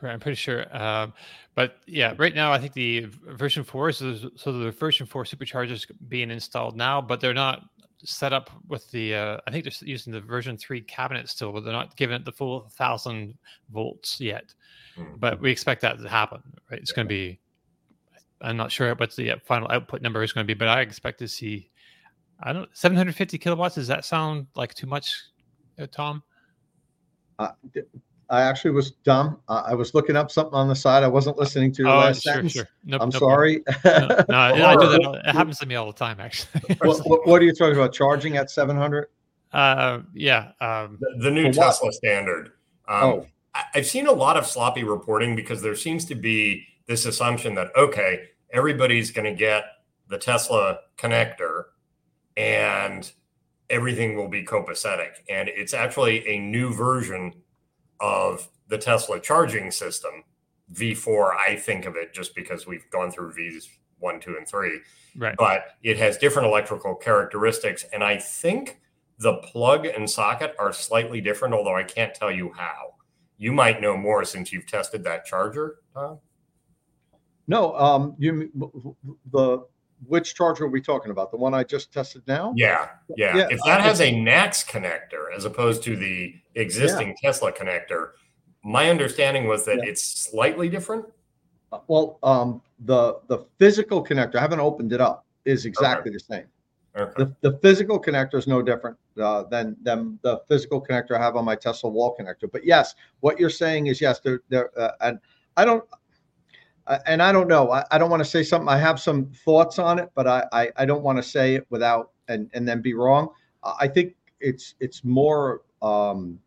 I'm pretty sure. Um, but yeah, right now I think the version four is so the version four superchargers being installed now, but they're not set up with the uh, I think they're using the version three cabinet still, but they're not giving it the full thousand volts yet. Mm-hmm. But we expect that to happen. Right? It's yeah. going to be. I'm not sure what the uh, final output number is going to be, but I expect to see. I don't 750 kilowatts. Does that sound like too much, uh, Tom? Uh, I actually was dumb. Uh, I was looking up something on the side. I wasn't listening to your oh, last sure, sentence. Sure. Nope, I'm nope, sorry. no, no I do that. It happens to me all the time, actually. what, what, what, are you talking about? Charging at 700? Uh, yeah. Um, the, the, new Tesla what? standard. Um, oh. I, I've seen a lot of sloppy reporting because there seems to be this assumption that okay, everybody's going to get the Tesla connector and everything will be copacetic. And it's actually a new version of the Tesla charging system, V4. I think of it just because we've gone through V's one, two, and three. Right. But it has different electrical characteristics. And I think the plug and socket are slightly different, although I can't tell you how. You might know more since you've tested that charger, Tom. No, um, you the which charger are we talking about? The one I just tested now? Yeah, yeah. yeah if that has a NACS connector as opposed to the existing yeah. Tesla connector, my understanding was that yeah. it's slightly different. Uh, well, um, the the physical connector, I haven't opened it up, is exactly okay. the same. Okay. The, the physical connector is no different uh, than than the physical connector I have on my Tesla wall connector. But yes, what you're saying is yes, there there uh, and I don't and I don't know. I, I don't want to say something. I have some thoughts on it, but I, I, I don't want to say it without and and then be wrong. I think it's it's more um,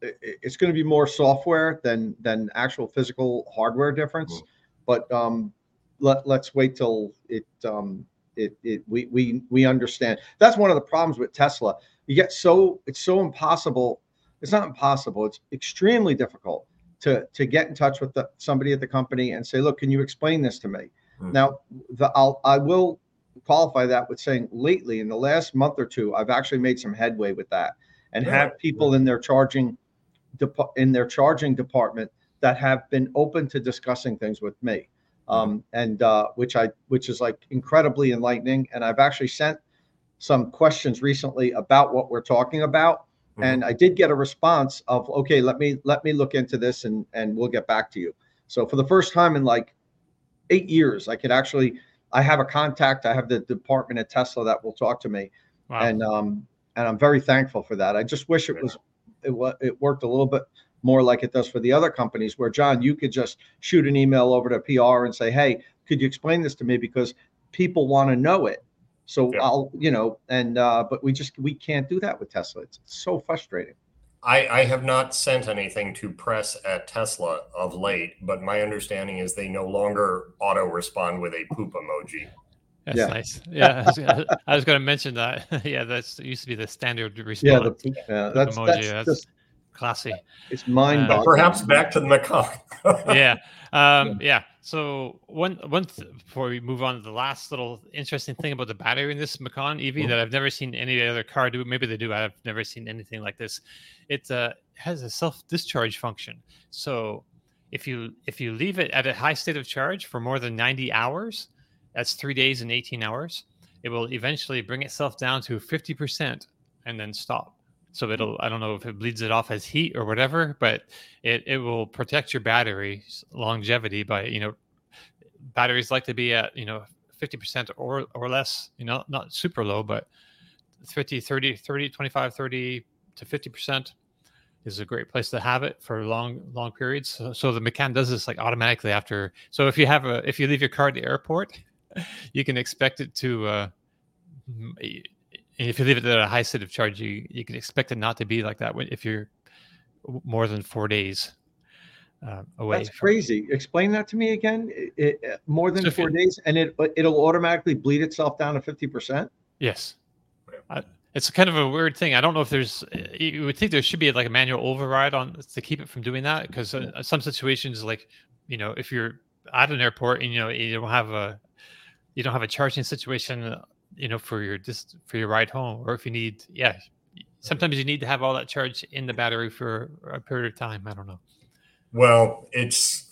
it, it's going to be more software than than actual physical hardware difference. Mm-hmm. But um, let let's wait till it um, it it we we we understand. That's one of the problems with Tesla. You get so it's so impossible. It's not impossible. It's extremely difficult to to get in touch with the, somebody at the company and say, look, can you explain this to me? Mm-hmm. Now, the, I'll I will qualify that with saying lately in the last month or two, I've actually made some headway with that and have people in their charging in their charging department that have been open to discussing things with me. Hmm. Um, and uh, which I which is like incredibly enlightening. And I've actually sent some questions recently about what we're talking about Mm-hmm. And I did get a response of, okay, let me let me look into this and and we'll get back to you. So for the first time in like eight years, I could actually I have a contact. I have the department at Tesla that will talk to me, wow. and um and I'm very thankful for that. I just wish it was it it worked a little bit more like it does for the other companies, where John, you could just shoot an email over to PR and say, hey, could you explain this to me because people want to know it so yeah. I'll, you know, and uh, but we just we can't do that with Tesla. It's, it's so frustrating. I, I have not sent anything to press at Tesla of late, but my understanding is they no longer auto respond with a poop emoji. That's yeah. nice. Yeah, I was, going to mention that. yeah, that's used to be the standard response. Yeah, the, yeah that's, emoji. That's, that's just, classy. It's mind boggling. Uh, perhaps back to the Macan. yeah. Um, yeah. So one one th- before we move on to the last little interesting thing about the battery in this Macan EV mm-hmm. that I've never seen any other car do. Maybe they do. I've never seen anything like this. It uh, has a self discharge function. So if you if you leave it at a high state of charge for more than 90 hours, that's three days and 18 hours. It will eventually bring itself down to 50% and then stop so it'll i don't know if it bleeds it off as heat or whatever but it, it will protect your battery's longevity by you know batteries like to be at you know 50% or or less you know not super low but 50 30 30 25 30 to 50% is a great place to have it for long long periods. So, so the Macan does this like automatically after so if you have a if you leave your car at the airport you can expect it to uh if you leave it at a high state of charge, you you can expect it not to be like that if you're more than four days uh, away. That's from... crazy. Explain that to me again. It, it, more than so four you, days, and it it'll automatically bleed itself down to fifty percent. Yes, I, it's kind of a weird thing. I don't know if there's. You would think there should be like a manual override on to keep it from doing that because uh, some situations, like you know, if you're at an airport and you know you don't have a you don't have a charging situation you know for your just for your ride home or if you need yeah sometimes you need to have all that charge in the battery for a period of time i don't know. Well it's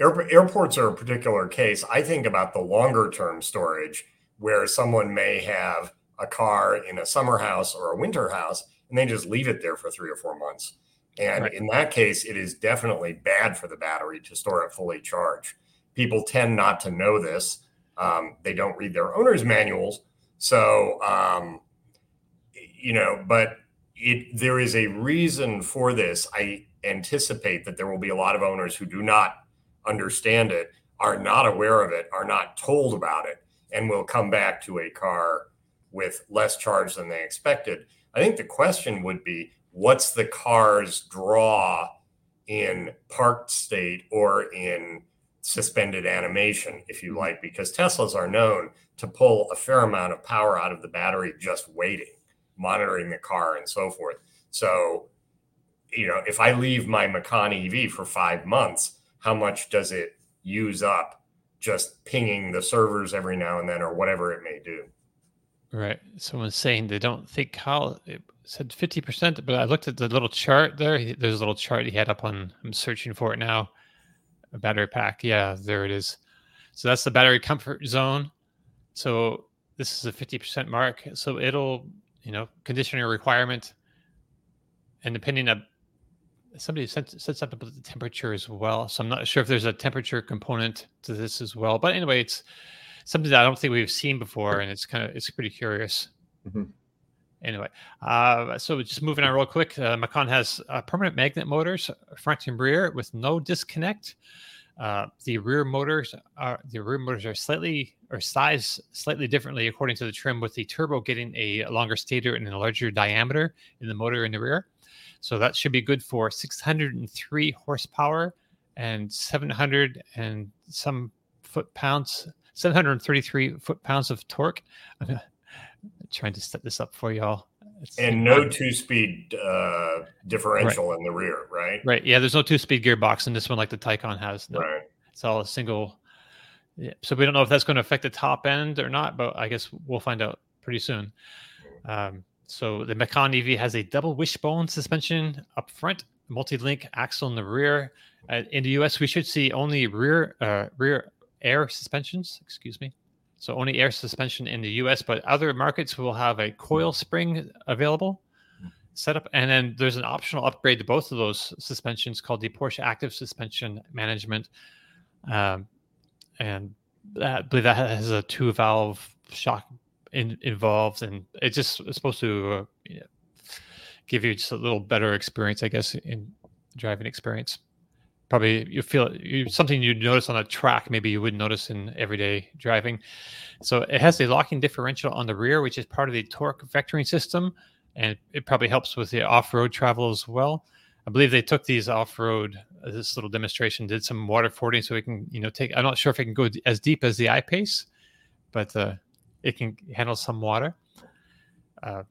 air, airports are a particular case. I think about the longer term storage where someone may have a car in a summer house or a winter house and they just leave it there for three or four months. And right. in that case it is definitely bad for the battery to store it fully charged. People tend not to know this um, they don't read their owner's manuals. So, um, you know, but it there is a reason for this. I anticipate that there will be a lot of owners who do not understand it, are not aware of it, are not told about it, and will come back to a car with less charge than they expected. I think the question would be what's the car's draw in parked state or in suspended animation, if you like, because Teslas are known to pull a fair amount of power out of the battery just waiting, monitoring the car, and so forth. So, you know, if I leave my Macan EV for five months, how much does it use up just pinging the servers every now and then or whatever it may do? Right. Someone's saying they don't think how it said 50%, but I looked at the little chart there. There's a little chart he had up on, I'm searching for it now. A battery pack. Yeah, there it is. So that's the battery comfort zone. So this is a 50% mark. So it'll, you know, conditioner requirement. And depending on somebody said something about the temperature as well. So I'm not sure if there's a temperature component to this as well. But anyway, it's something that I don't think we've seen before, and it's kind of it's pretty curious. Mm-hmm. Anyway, uh, so just moving on real quick. Uh, Macan has uh, permanent magnet motors, front and rear, with no disconnect. Uh, the rear motors are the rear motors are slightly or size slightly differently according to the trim, with the turbo getting a longer stator and a larger diameter in the motor in the rear. So that should be good for 603 horsepower and 700 and some foot pounds, 733 foot pounds of torque. I'm trying to set this up for y'all. It's and no two speed uh, differential right. in the rear, right? Right. Yeah, there's no two speed gearbox in this one like the Taycan has. No. Right. It's all a single. Yeah. So we don't know if that's going to affect the top end or not, but I guess we'll find out pretty soon. Um, so the Macan EV has a double wishbone suspension up front, multi-link axle in the rear. Uh, in the US, we should see only rear uh, rear air suspensions. Excuse me. So only air suspension in the US, but other markets will have a coil spring available setup. And then there's an optional upgrade to both of those suspensions called the Porsche Active Suspension Management. Um, and that, I believe that has a two valve shock in, involved, and it's just it's supposed to uh, give you just a little better experience, I guess, in driving experience probably you feel you, something you'd notice on a track maybe you wouldn't notice in everyday driving. So it has a locking differential on the rear which is part of the torque vectoring system and it probably helps with the off-road travel as well. I believe they took these off-road uh, this little demonstration did some water fording so it can you know take i'm not sure if it can go as deep as the I-Pace but uh, it can handle some water. Uh,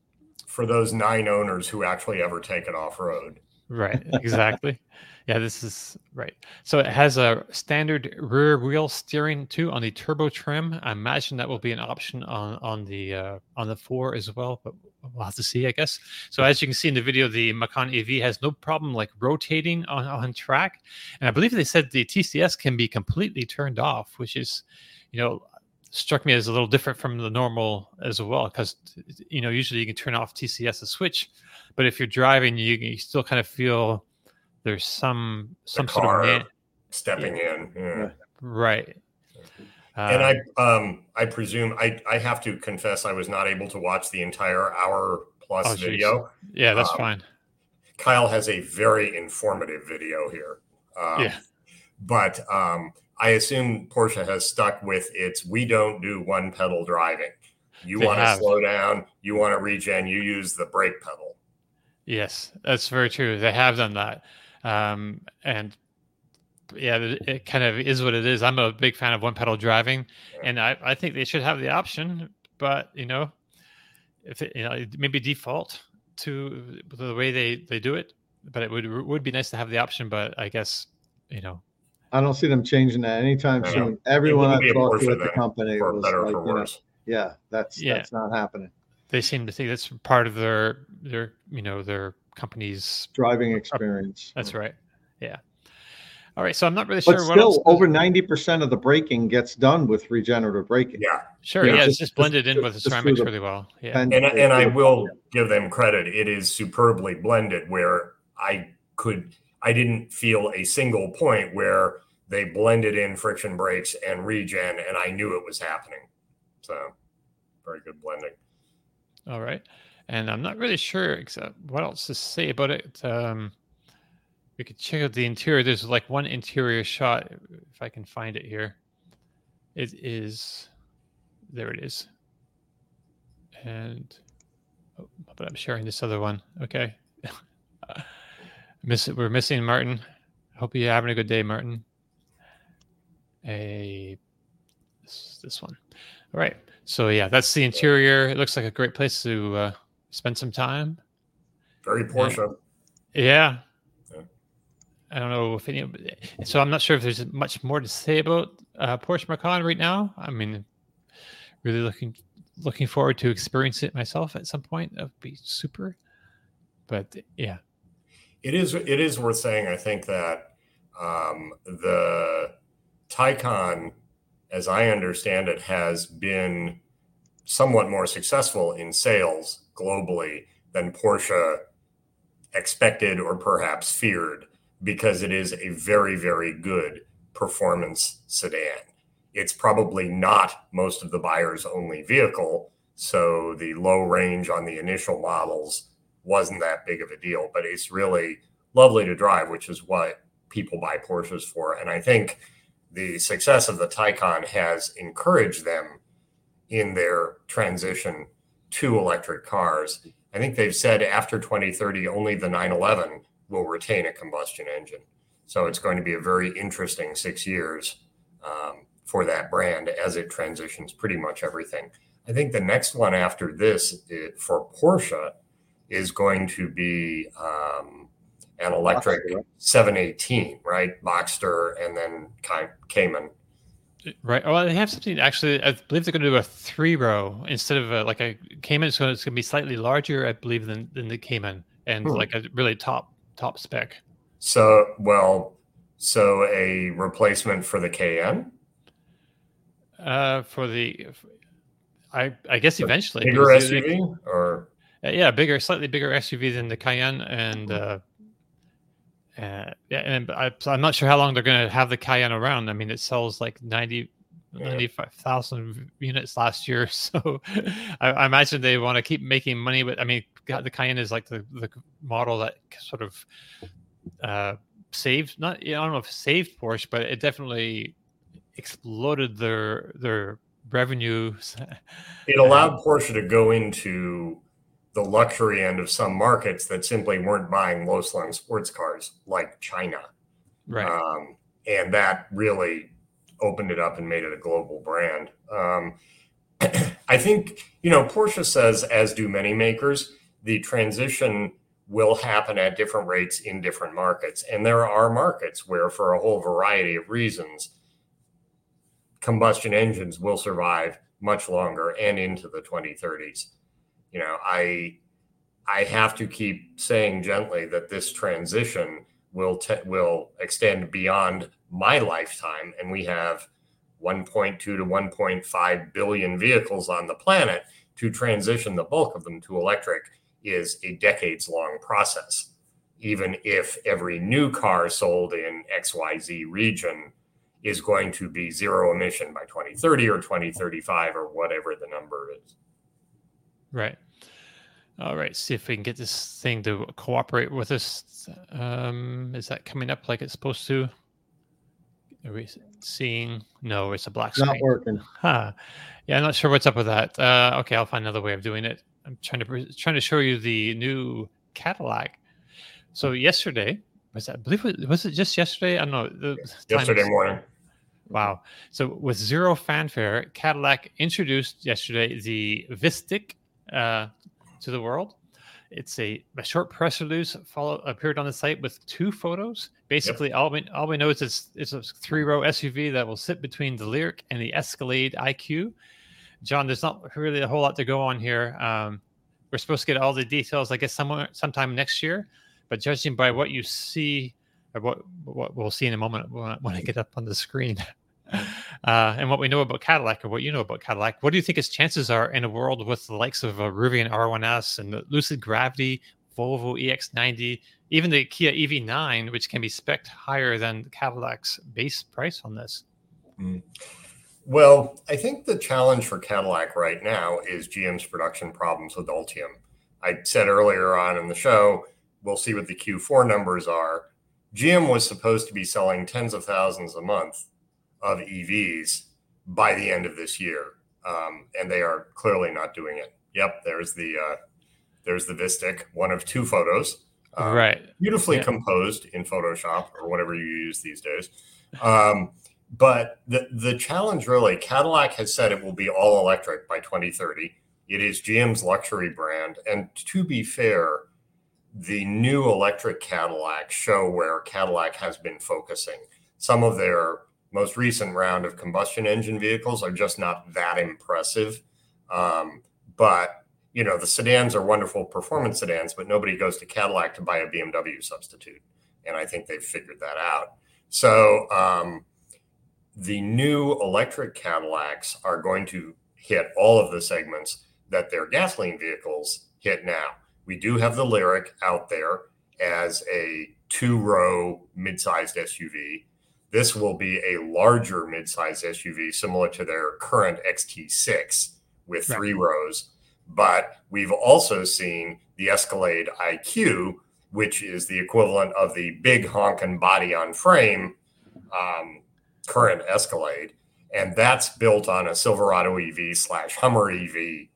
for those nine owners who actually ever take it off-road right exactly Yeah, this is right. So it has a standard rear wheel steering too on the turbo trim. I imagine that will be an option on on the uh, on the four as well, but we'll have to see, I guess. So as you can see in the video, the Macan EV has no problem like rotating on on track, and I believe they said the TCS can be completely turned off, which is, you know, struck me as a little different from the normal as well because you know usually you can turn off TCS a switch, but if you're driving, you, you still kind of feel there's some some sort of man- stepping yeah. in. Yeah. Right. and I uh, um I presume I I have to confess I was not able to watch the entire hour plus oh, video. Yeah, that's um, fine. Kyle has a very informative video here. Um, yeah. But um, I assume Porsche has stuck with its we don't do one pedal driving. You want to slow down, you want to regen, you use the brake pedal. Yes, that's very true. They have done that. Um, and yeah, it kind of is what it is. I'm a big fan of one pedal driving, and I, I think they should have the option. But you know, if it, you know, maybe default to the way they they do it. But it would would be nice to have the option. But I guess you know, I don't see them changing that anytime soon. Everyone I've talked to at the company was like, you know, yeah, that's yeah. that's not happening. They seem to think that's part of their their you know their company's driving experience. That's right. Yeah. All right. So I'm not really sure. but sure. Still, over 90% of the braking gets done with regenerative braking. Yeah. Sure. Yeah. Just, it's just blended just, in with the ceramics really well. Yeah. And, and, and I will give them credit. It is superbly blended where I could, I didn't feel a single point where they blended in friction brakes and regen and I knew it was happening. So very good blending. All right and I'm not really sure except what else to say about it. Um, we could check out the interior. There's like one interior shot, if I can find it here. It is there. It is, and oh, but I'm sharing this other one. Okay, miss. We're missing Martin. Hope you're having a good day, Martin. a this, this one. All right. So yeah, that's the interior. It looks like a great place to uh, spend some time. Very Porsche. yeah. yeah. I don't know if any. So I'm not sure if there's much more to say about uh, Porsche Macan right now. I mean, really looking looking forward to experience it myself at some point. That would be super. But yeah, it is. It is worth saying. I think that um, the Taycan, as I understand it, has been somewhat more successful in sales globally than Porsche expected or perhaps feared because it is a very, very good performance sedan. It's probably not most of the buyer's only vehicle. So the low range on the initial models wasn't that big of a deal, but it's really lovely to drive, which is what people buy Porsches for. And I think the success of the Taycan has encouraged them in their transition to electric cars. I think they've said after 2030, only the 911 will retain a combustion engine. So it's going to be a very interesting six years um, for that brand as it transitions pretty much everything. I think the next one after this for Porsche is going to be um, an electric 718, right? Boxster and then Cayman. Right. Well, they have something actually. I believe they're going to do a three row instead of a, like a Cayman. So it's going to be slightly larger, I believe, than, than the Cayman, and hmm. like a really top top spec. So well, so a replacement for the Cayenne. Uh, for the, I I guess eventually bigger SUV or uh, yeah, bigger, slightly bigger SUV than the Cayenne, and hmm. uh, uh, yeah, and I, am not sure how long they're going to have the Cayenne around. I mean, it sells like 90, yeah. 95,000 units last year. So I, I, imagine they want to keep making money. But I mean, the Cayenne is like the, the model that sort of uh, saved, not, I don't know if saved Porsche, but it definitely exploded their, their revenues. It allowed Porsche to go into the luxury end of some markets that simply weren't buying low slung sports cars like China. Right. Um, and that really opened it up and made it a global brand. Um, I think, you know, Porsche says, as do many makers, the transition will happen at different rates in different markets. And there are markets where, for a whole variety of reasons, combustion engines will survive much longer and into the 2030s you know, I I have to keep saying gently that this transition will te- will extend beyond my lifetime, and we have 1.2 to 1.5 billion vehicles on the planet. To transition the bulk of them to electric is a decades long process. Even if every new car sold in XYZ region is going to be zero emission by 2030 or 2035 or whatever the number is. Right. All right. See if we can get this thing to cooperate with us. Um, is that coming up like it's supposed to? Are we seeing? No, it's a black screen. Not working. Huh. Yeah, I'm not sure what's up with that. Uh, okay, I'll find another way of doing it. I'm trying to trying to show you the new Cadillac. So yesterday was that? I believe it, was it just yesterday? I don't know. The yesterday morning. Wow. So with zero fanfare, Cadillac introduced yesterday the Vistiq uh, to the world. It's a, a short press release follow, appeared on the site with two photos. Basically, yep. all we all we know is it's, it's a three row SUV that will sit between the Lyriq and the Escalade IQ. John, there's not really a whole lot to go on here. Um, we're supposed to get all the details, I guess, somewhere sometime next year. But judging by what you see, or what what we'll see in a moment when, I, when I get up on the screen, uh, and what we know about Cadillac or what you know about Cadillac, what do you think its chances are in a world with the likes of a uh, Rivian R1S and the Lucid Gravity, Volvo EX90, even the Kia EV9, which can be spec'd higher than Cadillac's base price on this? Mm. Well, I think the challenge for Cadillac right now is GM's production problems with Ultium. I said earlier on in the show, we'll see what the Q4 numbers are. GM was supposed to be selling tens of thousands a month of EVs by the end of this year, um, and they are clearly not doing it. Yep, there's the uh, there's the Vistiq, one of two photos, um, right? Beautifully yeah. composed in Photoshop or whatever you use these days. Um, but the the challenge really, Cadillac has said it will be all electric by 2030. It is GM's luxury brand, and to be fair, the new electric Cadillac show where Cadillac has been focusing. Some of their most recent round of combustion engine vehicles are just not that impressive. Um, but you know, the sedans are wonderful performance sedans, but nobody goes to Cadillac to buy a BMW substitute, and I think they've figured that out. So um, the new electric Cadillacs are going to hit all of the segments that their gasoline vehicles hit now. We do have the Lyriq out there as a two row mid sized SUV. This will be a larger mid sized SUV, similar to their current XT6 with three right. rows. But we've also seen the Escalade IQ, which is the equivalent of the big honking body on frame um, current Escalade. And that's built on a Silverado EV slash Hummer EV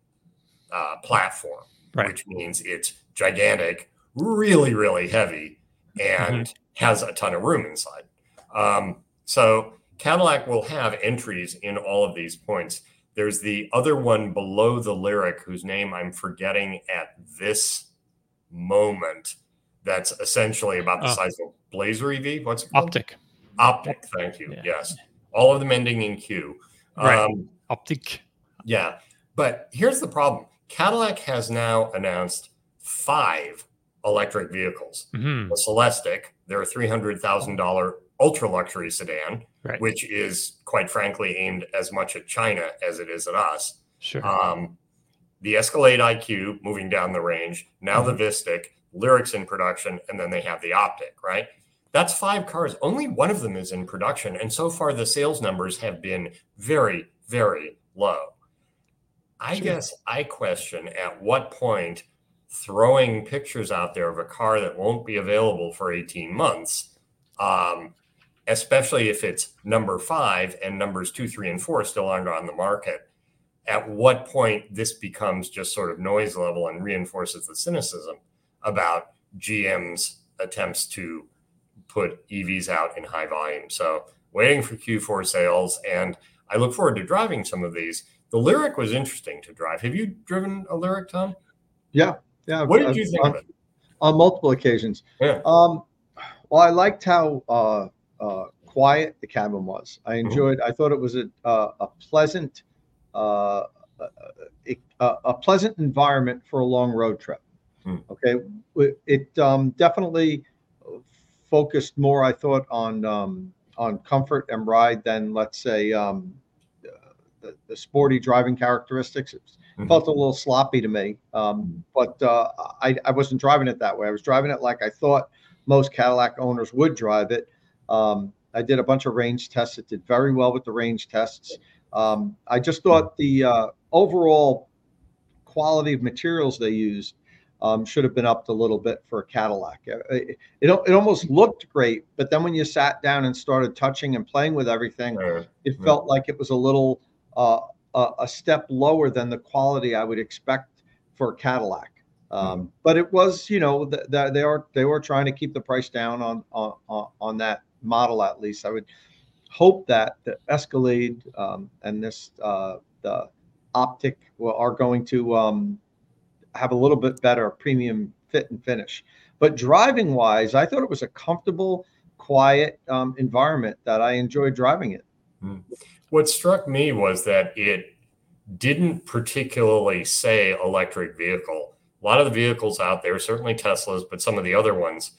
uh, platform, right. which means it's gigantic, really, really heavy, and mm-hmm. has a ton of room inside. Um, so Cadillac will have entries in all of these points. There's the other one below the Lyriq whose name I'm forgetting at this moment. That's essentially about the uh, size of a Blazer EV. What's it called? Optiq. Optiq. Thank you. Yeah. Yes. All of them ending in Q. Right. Um, Optiq. Yeah. But here's the problem Cadillac has now announced five electric vehicles. Mm-hmm. The Celestiq, their $300,000 ultra luxury sedan, right. which is quite frankly aimed as much at China as it is at us. Sure. Um, the Escalade IQ moving down the range, now mm-hmm. the Vistiq, Lyriq's in production, and then they have the Optiq, right? That's five cars. Only one of them is in production. And so far, the sales numbers have been very, very low. I sure. guess I question at what point throwing pictures out there of a car that won't be available for 18 months, um, especially if it's number five and numbers two, three, and four still aren't on the market. At what point this becomes just sort of noise level and reinforces the cynicism about GM's attempts to put EVs out in high volume. So, waiting for Q4 sales, and I look forward to driving some of these the Lyriq was interesting to drive. Have you driven a Lyriq, Tom? Yeah, yeah. What did you think on, of it? On multiple occasions. Yeah. Um, well, I liked how uh, uh, quiet the cabin was. I mm-hmm. enjoyed. Mm-hmm. I thought it was a uh, a pleasant, uh, a, a, pleasant environment for a long road trip. Mm. Okay, it um, definitely focused more. I thought on um, on comfort and ride than let's say um, the, the sporty driving characteristics. It mm-hmm. felt a little sloppy to me, um, but uh, I, I wasn't driving it that way. I was driving it like I thought most Cadillac owners would drive it. Um, I did a bunch of range tests. It did very well with the range tests. Um, I just thought the uh, overall quality of materials they used um, should have been upped a little bit for a Cadillac. It, it, it, almost looked great, but then when you sat down and started touching and playing with everything, it felt like it was a little uh, a, a, step lower than the quality I would expect for a Cadillac. Um, mm-hmm. But it was, you know, the, they are they were trying to keep the price down on on on that model at least. I would hope that the Escalade um, and this uh, the Optiq are going to um, have a little bit better premium fit and finish. But driving wise, I thought it was a comfortable, quiet um, environment that I enjoyed driving it. Mm. What struck me was that it didn't particularly say electric vehicle. A lot of the vehicles out there, certainly Teslas, but some of the other ones,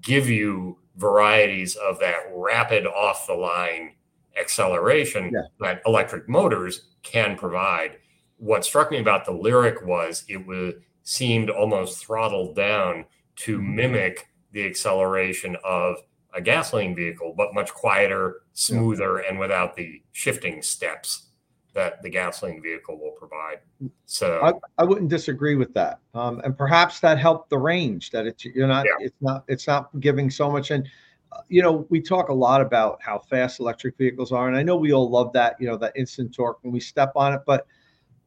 give you varieties of that rapid off the line acceleration yeah. that electric motors can provide. What struck me about the Lyriq was it was seemed almost throttled down to mm-hmm. mimic the acceleration of a gasoline vehicle, but much quieter, smoother, and without the shifting steps that the gasoline vehicle will provide. So I, I wouldn't disagree with that. Um, and perhaps that helped the range that it's you're not yeah. it's not it's not giving so much and uh, you know we talk a lot about how fast electric vehicles are and I know we all love that you know that instant torque when we step on it but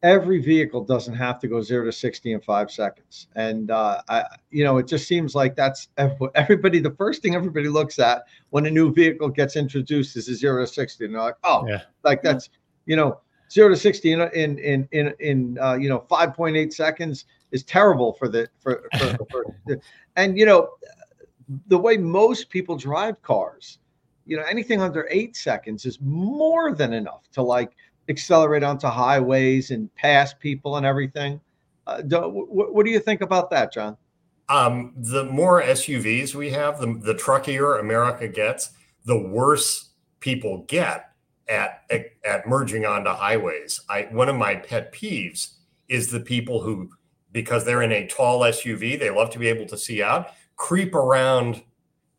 every vehicle doesn't have to go zero to 60 in five seconds. And, uh, I, you know, it just seems like that's everybody, the first thing everybody looks at when a new vehicle gets introduced is a zero to 60. And they're like, oh, yeah. like that's, you know, zero to 60 in, in, in, in, in uh, you know, 5.8 seconds is terrible for the, for, for, for and, you know, the way most people drive cars, you know, anything under eight seconds is more than enough to like, accelerate onto highways and pass people and everything. Uh, do, what, what do you think about that, John? Um, the more SUVs we have, the, the truckier America gets, the worse people get at, at, at merging onto highways. I one of my pet peeves is the people who, because they're in a tall SUV, they love to be able to see out, creep around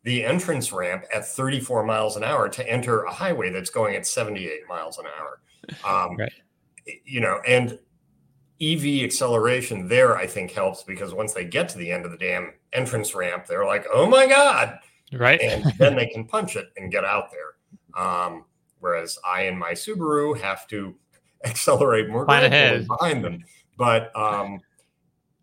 the entrance ramp at 34 miles an hour to enter a highway that's going at 78 miles an hour. Um, right. You know, and EV acceleration there, I think, helps because once they get to the end of the damn entrance ramp, they're like, oh my God. Right. And then they can punch it and get out there. Um, whereas I and my Subaru have to accelerate more ahead. behind them. But um,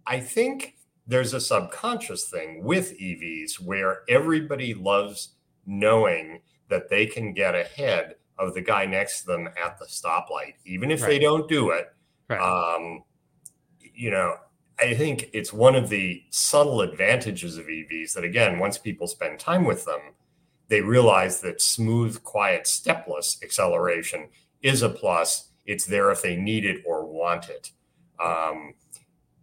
I think there's a subconscious thing with EVs where everybody loves knowing that they can get ahead of the guy next to them at the stoplight, even if right. they don't do it. Right. Um, you know, I think it's one of the subtle advantages of EVs that, again, once people spend time with them, they realize that smooth, quiet, stepless acceleration is a plus. It's there if they need it or want it. Um,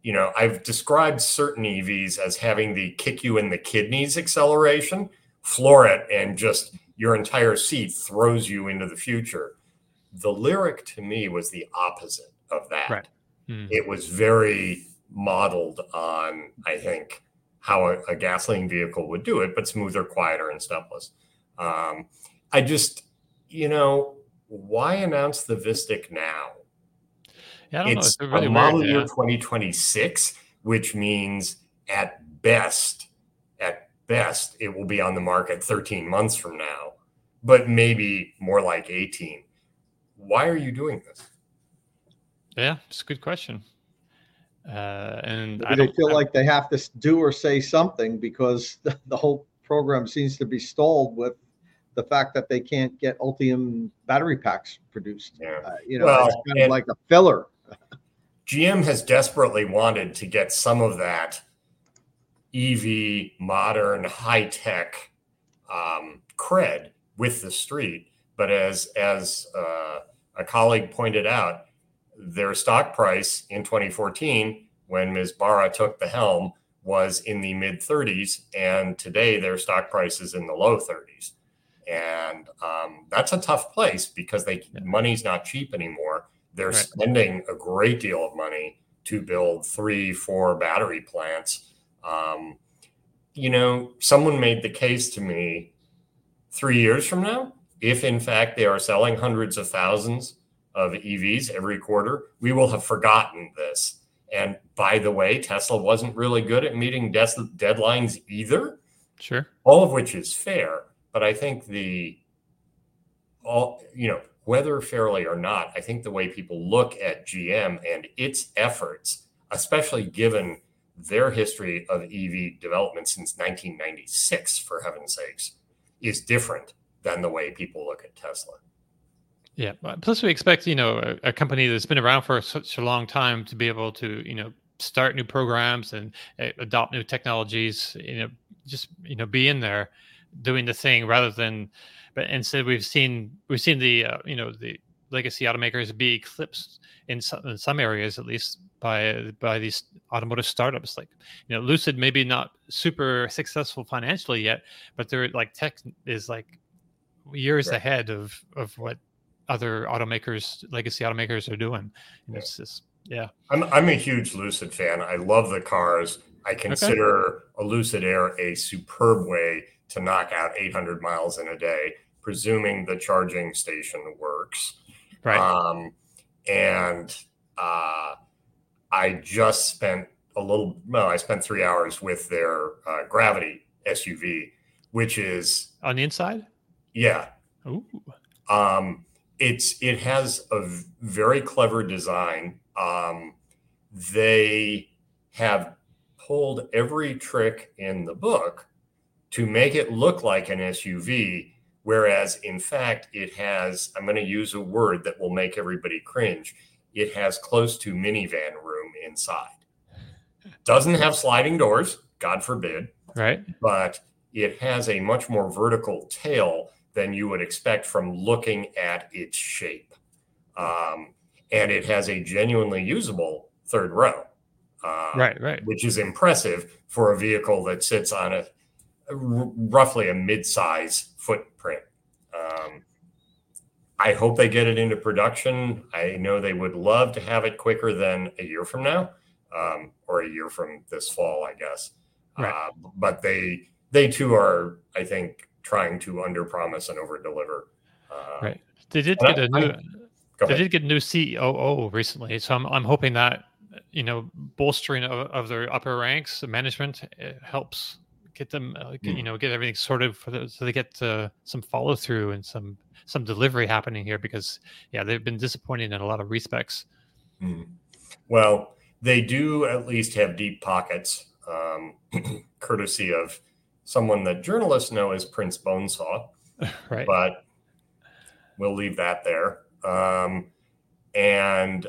you know, I've described certain EVs as having the kick you in the kidneys acceleration, floor it, and just your entire seat throws you into the future. The Lyriq to me was the opposite of that. Right. Mm. It was very modeled on, I think, how a, a, gasoline vehicle would do it, but smoother, quieter, and stepless. Um, I just, you know, why announce the Vistiq now? Yeah, it's, it's really a model weird, year yeah. 2026, which means at best at best, it will be on the market 13 months from now, but maybe more like 18. Why are you doing this? Yeah, it's a good question. Uh, and Maybe they feel I, like they have to do or say something because the, the whole program seems to be stalled with the fact that they can't get Ultium battery packs produced. Yeah. Uh, you know, well, it's kind of like a filler. GM has desperately wanted to get some of that EV, modern, high tech um, cred with the street. But as as uh, a colleague pointed out, their stock price in 2014, when Ms. Barra took the helm, was in the mid 30s, and today their stock price is in the low 30s. And um, that's a tough place because they money's not cheap anymore. They're right. spending a great deal of money to build three, four battery plants um, you know, someone made the case to me three years from now, if in fact they are selling hundreds of thousands of EVs every quarter, we will have forgotten this. And by the way, Tesla wasn't really good at meeting des- deadlines either. Sure. All of which is fair. But I think the, all, you know, whether fairly or not, I think the way people look at GM and its efforts, especially given their history of EV development since 1996, for heaven's sakes, is different than the way people look at Tesla. Yeah. Plus, we expect you know a, a, company that's been around for such a long time to be able to you know start new programs and uh, adopt new technologies. You know, just you know be in there doing the thing rather than. But instead, we've seen we've seen the uh, you know the legacy automakers be eclipsed in some, in some areas at least by by these automotive startups like you know lucid maybe not super successful financially yet but they're like tech is like years right. ahead of of what other automakers legacy automakers are doing and yeah. it's just yeah I'm, I'm a huge lucid fan i love the cars i consider okay. a lucid air a superb way to knock out 800 miles in a day presuming the charging station works right um, and uh, I just spent a little. Well, I spent three hours with their uh, Gravity SUV, which is on the inside. Yeah. Ooh. Um, it has a very clever design um, they have pulled every trick in the book to make it look like an SUV, whereas in fact it has, I'm going to use a word that will make everybody cringe, it has close to minivan room inside. Doesn't have sliding doors, God forbid. Right. But it has a much more vertical tail than you would expect from looking at its shape. Um, and it has a genuinely usable third row. Uh, right, right. Which is impressive for a vehicle that sits on a, a roughly a mid-size footprint. Um, I hope they get it into production. I know they would love to have it quicker than a year from now, um, or a year from this fall, I guess. Right. Uh, but they they too are, I think, trying to under promise and over deliver. Uh, right. They did get I, a new. I, they did get a new COO recently, so I'm I'm hoping that you know bolstering of, of their upper ranks, management helps get them, uh, get, mm. you know, get everything sorted for the, so they get uh, some follow through and some some delivery happening here because yeah, they've been disappointing in a lot of respects. Mm. Well, they do at least have deep pockets, um, courtesy of someone that journalists know as Prince Bonesaw. right. But we'll leave that there. Um, and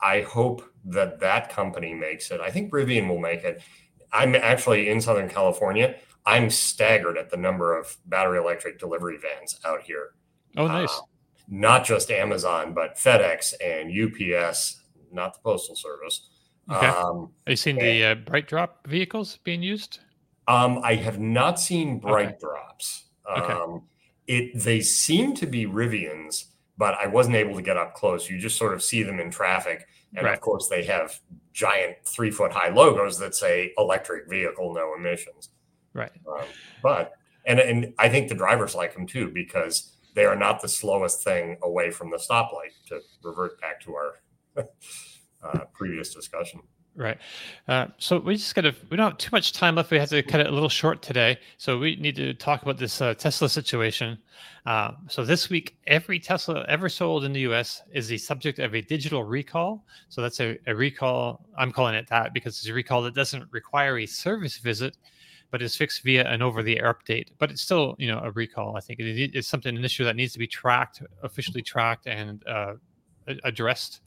I hope that that company makes it. I think Rivian will make it. I'm actually in Southern California. I'm staggered at the number of battery electric delivery vans out here. Oh, nice. Uh, not just Amazon, but FedEx and UPS, not the Postal Service. Okay. Um, Have you seen and, the uh, BrightDrop vehicles being used? Um, I have not seen Bright okay. Drops. Okay. Um, it they seem to be Rivians, but I wasn't able to get up close. You just sort of see them in traffic, and right. of course they have giant three foot high logos that say electric vehicle, no emissions. Right. Um, but and and I think the drivers like them too because they are not the slowest thing away from the stoplight. To revert back to our uh, previous discussion. Right. Uh, so we just kind of we don't have too much time left. We have to cut it a little short today. So we need to talk about this uh, Tesla situation. Uh, so this week, every Tesla ever sold in the US is the subject of a digital recall. So that's a, a recall. I'm calling it that because it's a recall that doesn't require a service visit, but is fixed via an over the air update. But it's still, you know, a recall. I think it's something, an issue that needs to be tracked, officially tracked and uh, addressed.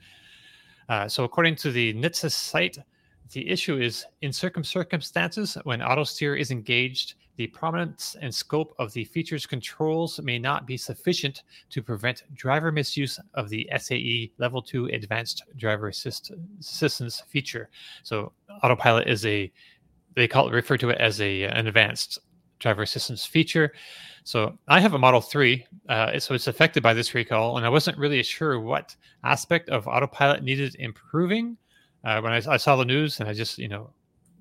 Uh, so, according to the NHTSA site, the issue is in certain circumstances when autosteer is engaged, the prominence and scope of the feature's controls may not be sufficient to prevent driver misuse of the SAE Level 2 Advanced Driver Assist- Assistance feature. So, autopilot is a they call it refer to it as a an advanced driver assistance feature. So I have a Model 3, uh, so it's affected by this recall, and I wasn't really sure what aspect of autopilot needed improving uh, when I, I, saw the news, and I just, you know,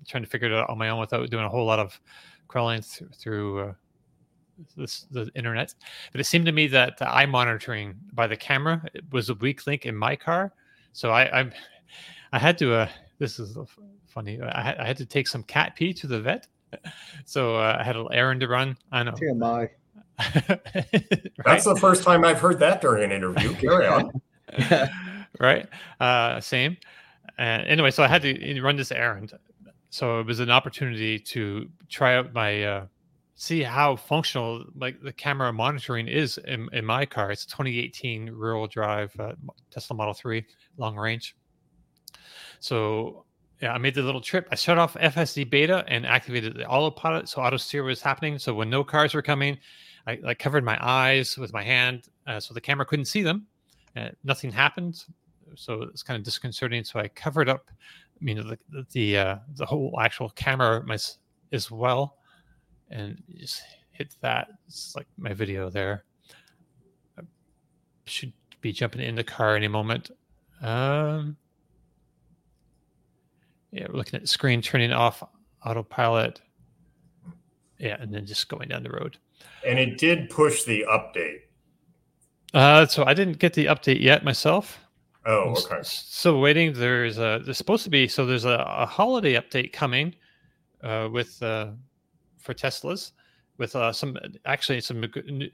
trying to figure it out on my own without doing a whole lot of crawling th- through uh, this, the internet. But it seemed to me that the eye monitoring by the camera was a weak link in my car, so I, I, I had to. Uh, this is funny. I had, I had to take some cat pee to the vet so uh, I had an errand to run. I know. TMI. right? That's the first time I've heard that during an interview. Carry on. right. Uh, same. Uh, anyway, so I had to run this errand. So it was an opportunity to try out my, uh, see how functional like the camera monitoring is in, in my car. It's a 2018 rear-wheel drive uh, Tesla Model 3 long range. So yeah, I made the little trip. I shut off FSD beta and activated the autopilot, so auto steer was happening. So when no cars were coming, I, I covered my eyes with my hand, uh, so the camera couldn't see them. Uh, nothing happened, so it's kind of disconcerting. So I covered up, you know, the the the, uh, the whole actual camera my, as well, and just hit that. It's like my video there. I should be jumping in the car any moment. Um, yeah, we're looking at the screen, turning off autopilot. Yeah, and then just going down the road. And it did push the update. Uh, so I didn't get the update yet myself. Oh, okay. So waiting. There's a there's supposed to be so there's a, a holiday update coming, uh, with uh, for Teslas, with uh, some actually some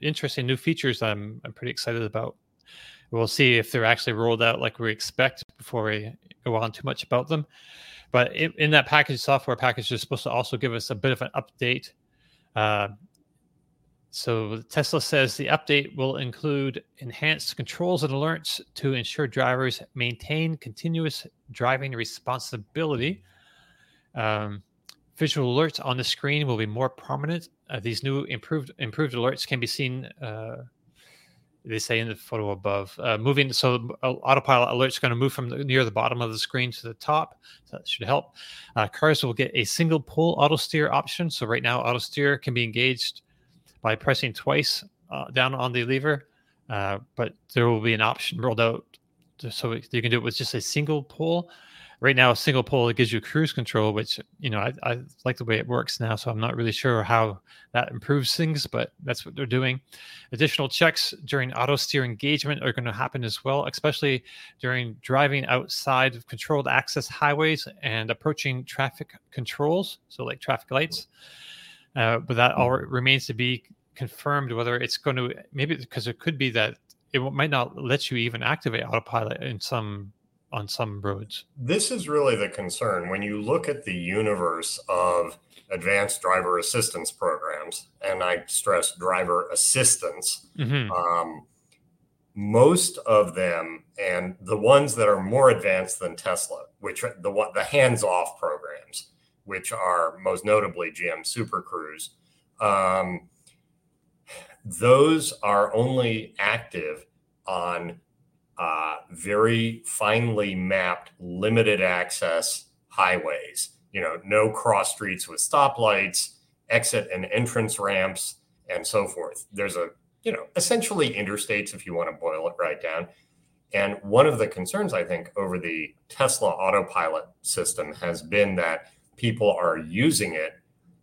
interesting new features I'm I'm pretty excited about. we'll see if they're actually rolled out like we expect before we go on too much about them. But in, that package, software package, is supposed to also give us a bit of an update. Uh, so Tesla says the update will include enhanced controls and alerts to ensure drivers maintain continuous driving responsibility. Um, visual alerts on the screen will be more prominent. Uh, these new improved improved alerts can be seen uh, they say in the photo above. Uh, moving, so autopilot alert is going to move from the, near the bottom of the screen to the top. So that should help. Uh, cars will get a single pull auto steer option. So right now, auto steer can be engaged by pressing twice uh, down on the lever, uh, but there will be an option rolled out so you can do it with just a single pull right now a single pull gives you cruise control which you know I, I, like the way it works now so i'm not really sure how that improves things but that's what they're doing. Additional checks during auto steer engagement are going to happen as well especially during driving outside of controlled access highways and approaching traffic controls so like traffic lights. Uh, but that all remains to be confirmed whether it's going to maybe because it could be that it might not let you even activate autopilot in some on some roads. This is really the concern when you look at the universe of advanced driver assistance programs, and I stress driver assistance. Mm-hmm. Um, most of them, and the ones that are more advanced than Tesla, which are the the hands-off programs, which are most notably GM Super Cruise, um, those are only active on uh, very finely mapped, limited access highways. You know, no cross streets with stoplights, exit and entrance ramps, and so forth. There's a, you know, essentially interstates if you want to boil it right down. And one of the concerns, I think, over the Tesla autopilot system has been that people are using it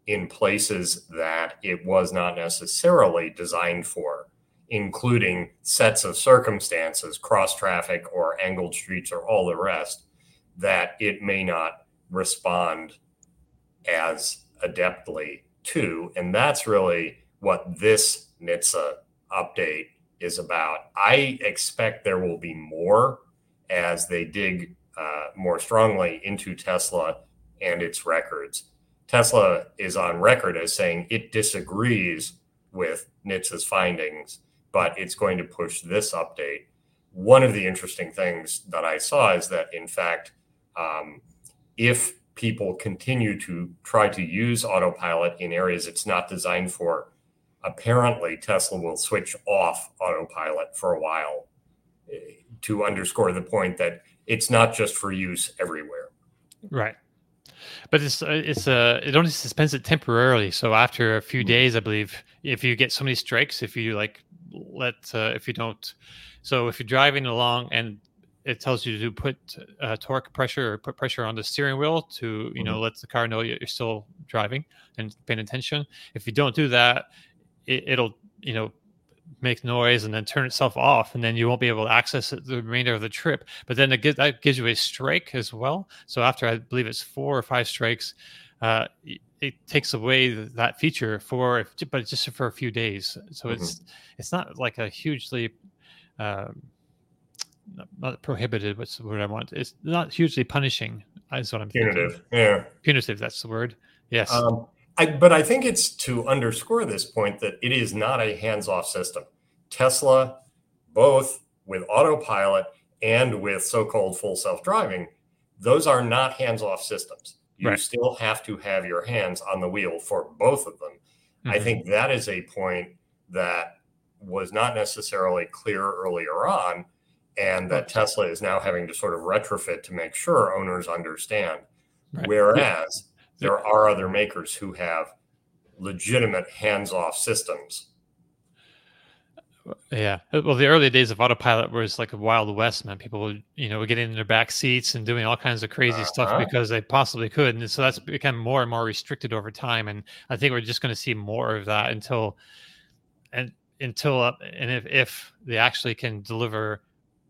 in places that it was not necessarily designed for including sets of circumstances, cross traffic or angled streets or all the rest, that it may not respond as adeptly to. And that's really what this NHTSA update is about. I expect there will be more as they dig uh, more strongly into Tesla and its records. Tesla is on record as saying it disagrees with NHTSA's findings but it's going to push this update. One of the interesting things that I saw is that, in fact, um, if people continue to try to use autopilot in areas it's not designed for, apparently Tesla will switch off autopilot for a while eh, to underscore the point that it's not just for use everywhere. Right. But it's uh, it's uh it only suspends it temporarily. So after a few mm-hmm. days, I believe, if you get so many strikes, if you like let uh, if you don't. So if you're driving along and it tells you to put uh, torque pressure or put pressure on the steering wheel to you mm-hmm. know let the car know you're still driving and paying attention. If you don't do that, it, it'll you know make noise and then turn itself off and then you won't be able to access it the remainder of the trip but then it gives, that gives you a strike as well so after i believe it's four or five strikes uh, it takes away that feature for but just for a few days. So mm-hmm. it's it's not like a hugely um, not prohibited what's the word i want? It's not hugely punishing is what i'm punitive thinking. yeah. Punitive that's the word. Yes. Um, I, but i think it's to underscore this point that it is not a hands-off system. Tesla both with autopilot and with so-called full self-driving those are not hands-off systems you right. still have to have your hands on the wheel for both of them. Mm-hmm. I think that is a point that was not necessarily clear earlier on, and that Tesla is now having to sort of retrofit to make sure owners understand. Right. Whereas yeah. there are other makers who have legitimate hands off systems yeah. Uh, well, the early days of autopilot was like a wild west, man. People would, you know, were getting in their back seats and doing all kinds of crazy uh-huh. stuff because they possibly could. And so that's become more and more restricted over time. And I think we're just going to see more of that until, and until, uh, and if, if they actually can deliver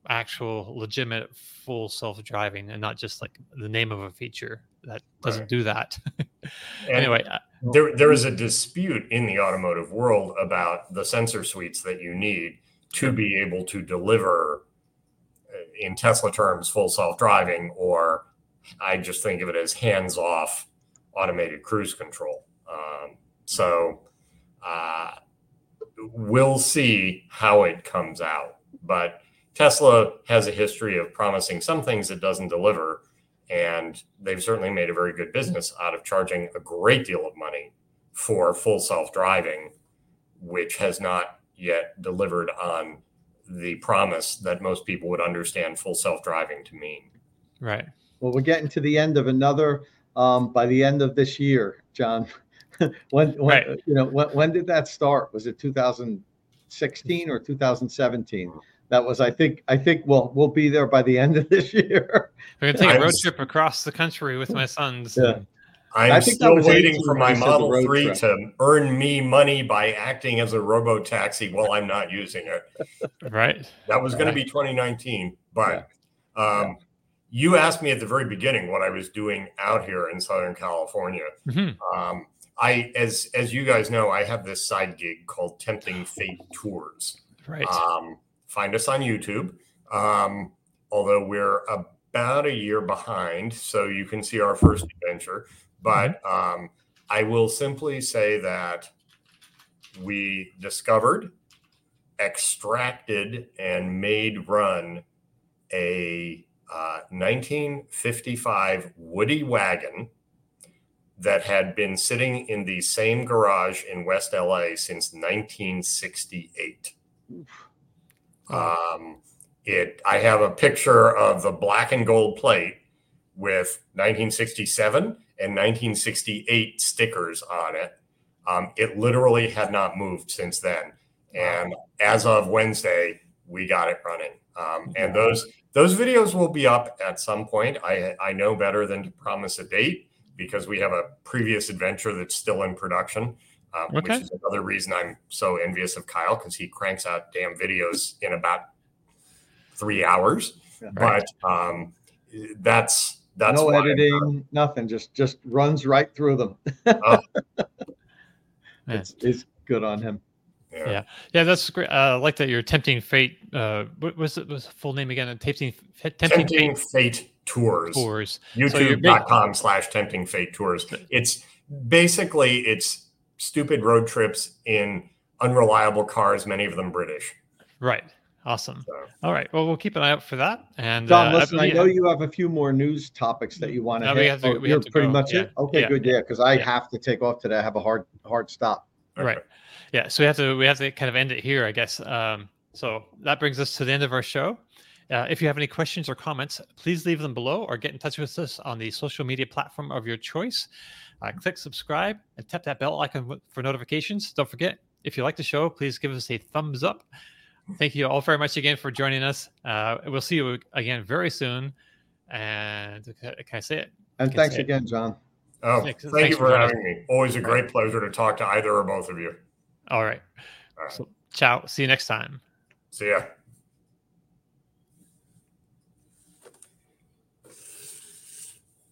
actual legitimate full self-driving and not just like the name of a feature that doesn't right. do that. anyway, uh, there there is a dispute in the automotive world about the sensor suites that you need to be able to deliver, uh, in Tesla terms, full self driving, or I just think of it as hands off automated cruise control. Um, so uh, we'll see how it comes out. But Tesla has a history of promising some things it doesn't deliver. And they've certainly made a very good business out of charging a great deal of money for full self driving, which has not yet delivered on the promise that most people would understand full self driving to mean. Right. Well, we're getting to the end of another um, by the end of this year, John. when, when right. you know when, when did that start? Was it 2016 or 2017? That was, I think, I think we'll we'll be there by the end of this year. We're gonna take a road trip across the country with my sons. Yeah. I'm still waiting for my Model 3 trip. to earn me money by acting as a robo taxi while I'm not using it. Right. That was going to be 2019. But yeah. Um, you asked me at the very beginning what I was doing out here in Southern California. Mm-hmm. Um, I, as as you guys know, I have this side gig called Tempting Fate Tours. Right. Um, find us on YouTube. Um, although we're about a year behind, so you can see our first adventure. But mm-hmm. um, I will simply say that we discovered, extracted, and made run a uh, 1955 Woody wagon that had been sitting in the same garage in West LA since 1968. Um, it. I have a picture of the black and gold plate with 1967 and 1968 stickers on it. Um, it literally had not moved since then, and as of Wednesday, we got it running. Um, and those those videos will be up at some point. I I know better than to promise a date because we have a previous adventure that's still in production, um, okay. which is another reason I'm so envious of Kyle because he cranks out damn videos in about three hours. Right. But um, that's that's no editing, nothing. Just just runs right through them. oh. it's, it's good on him. Yeah. yeah, yeah, that's great. Uh, I like that you're tempting fate. Uh, what was it? Was full name again? Tempting, tempting, tempting fate, fate tours. Tours. YouTube.com so slash tempting fate tours. It's basically it's stupid road trips in unreliable cars, many of them British. Right. Awesome. So. All right. Well, we'll keep an eye out for that. And John, uh, listen, I, I, know you have a few more news topics that you want to. No, hit. To, oh, you're pretty go. much yeah. it. Okay, yeah. good. Yeah, because I yeah. have to take off today. I have a hard hard stop. Okay. Right yeah so we have to we have to kind of end it here i guess um, so that brings us to the end of our show uh, if you have any questions or comments please leave them below or get in touch with us on the social media platform of your choice uh, click subscribe and tap that bell icon for notifications don't forget if you like the show please give us a thumbs up thank you all very much again for joining us uh, we'll see you again very soon and can i say it and thanks again john Oh, thanks, thank thanks you for, for having me. Always a great pleasure to talk to either or both of you. All right. All right. So, ciao. See you next time. See ya.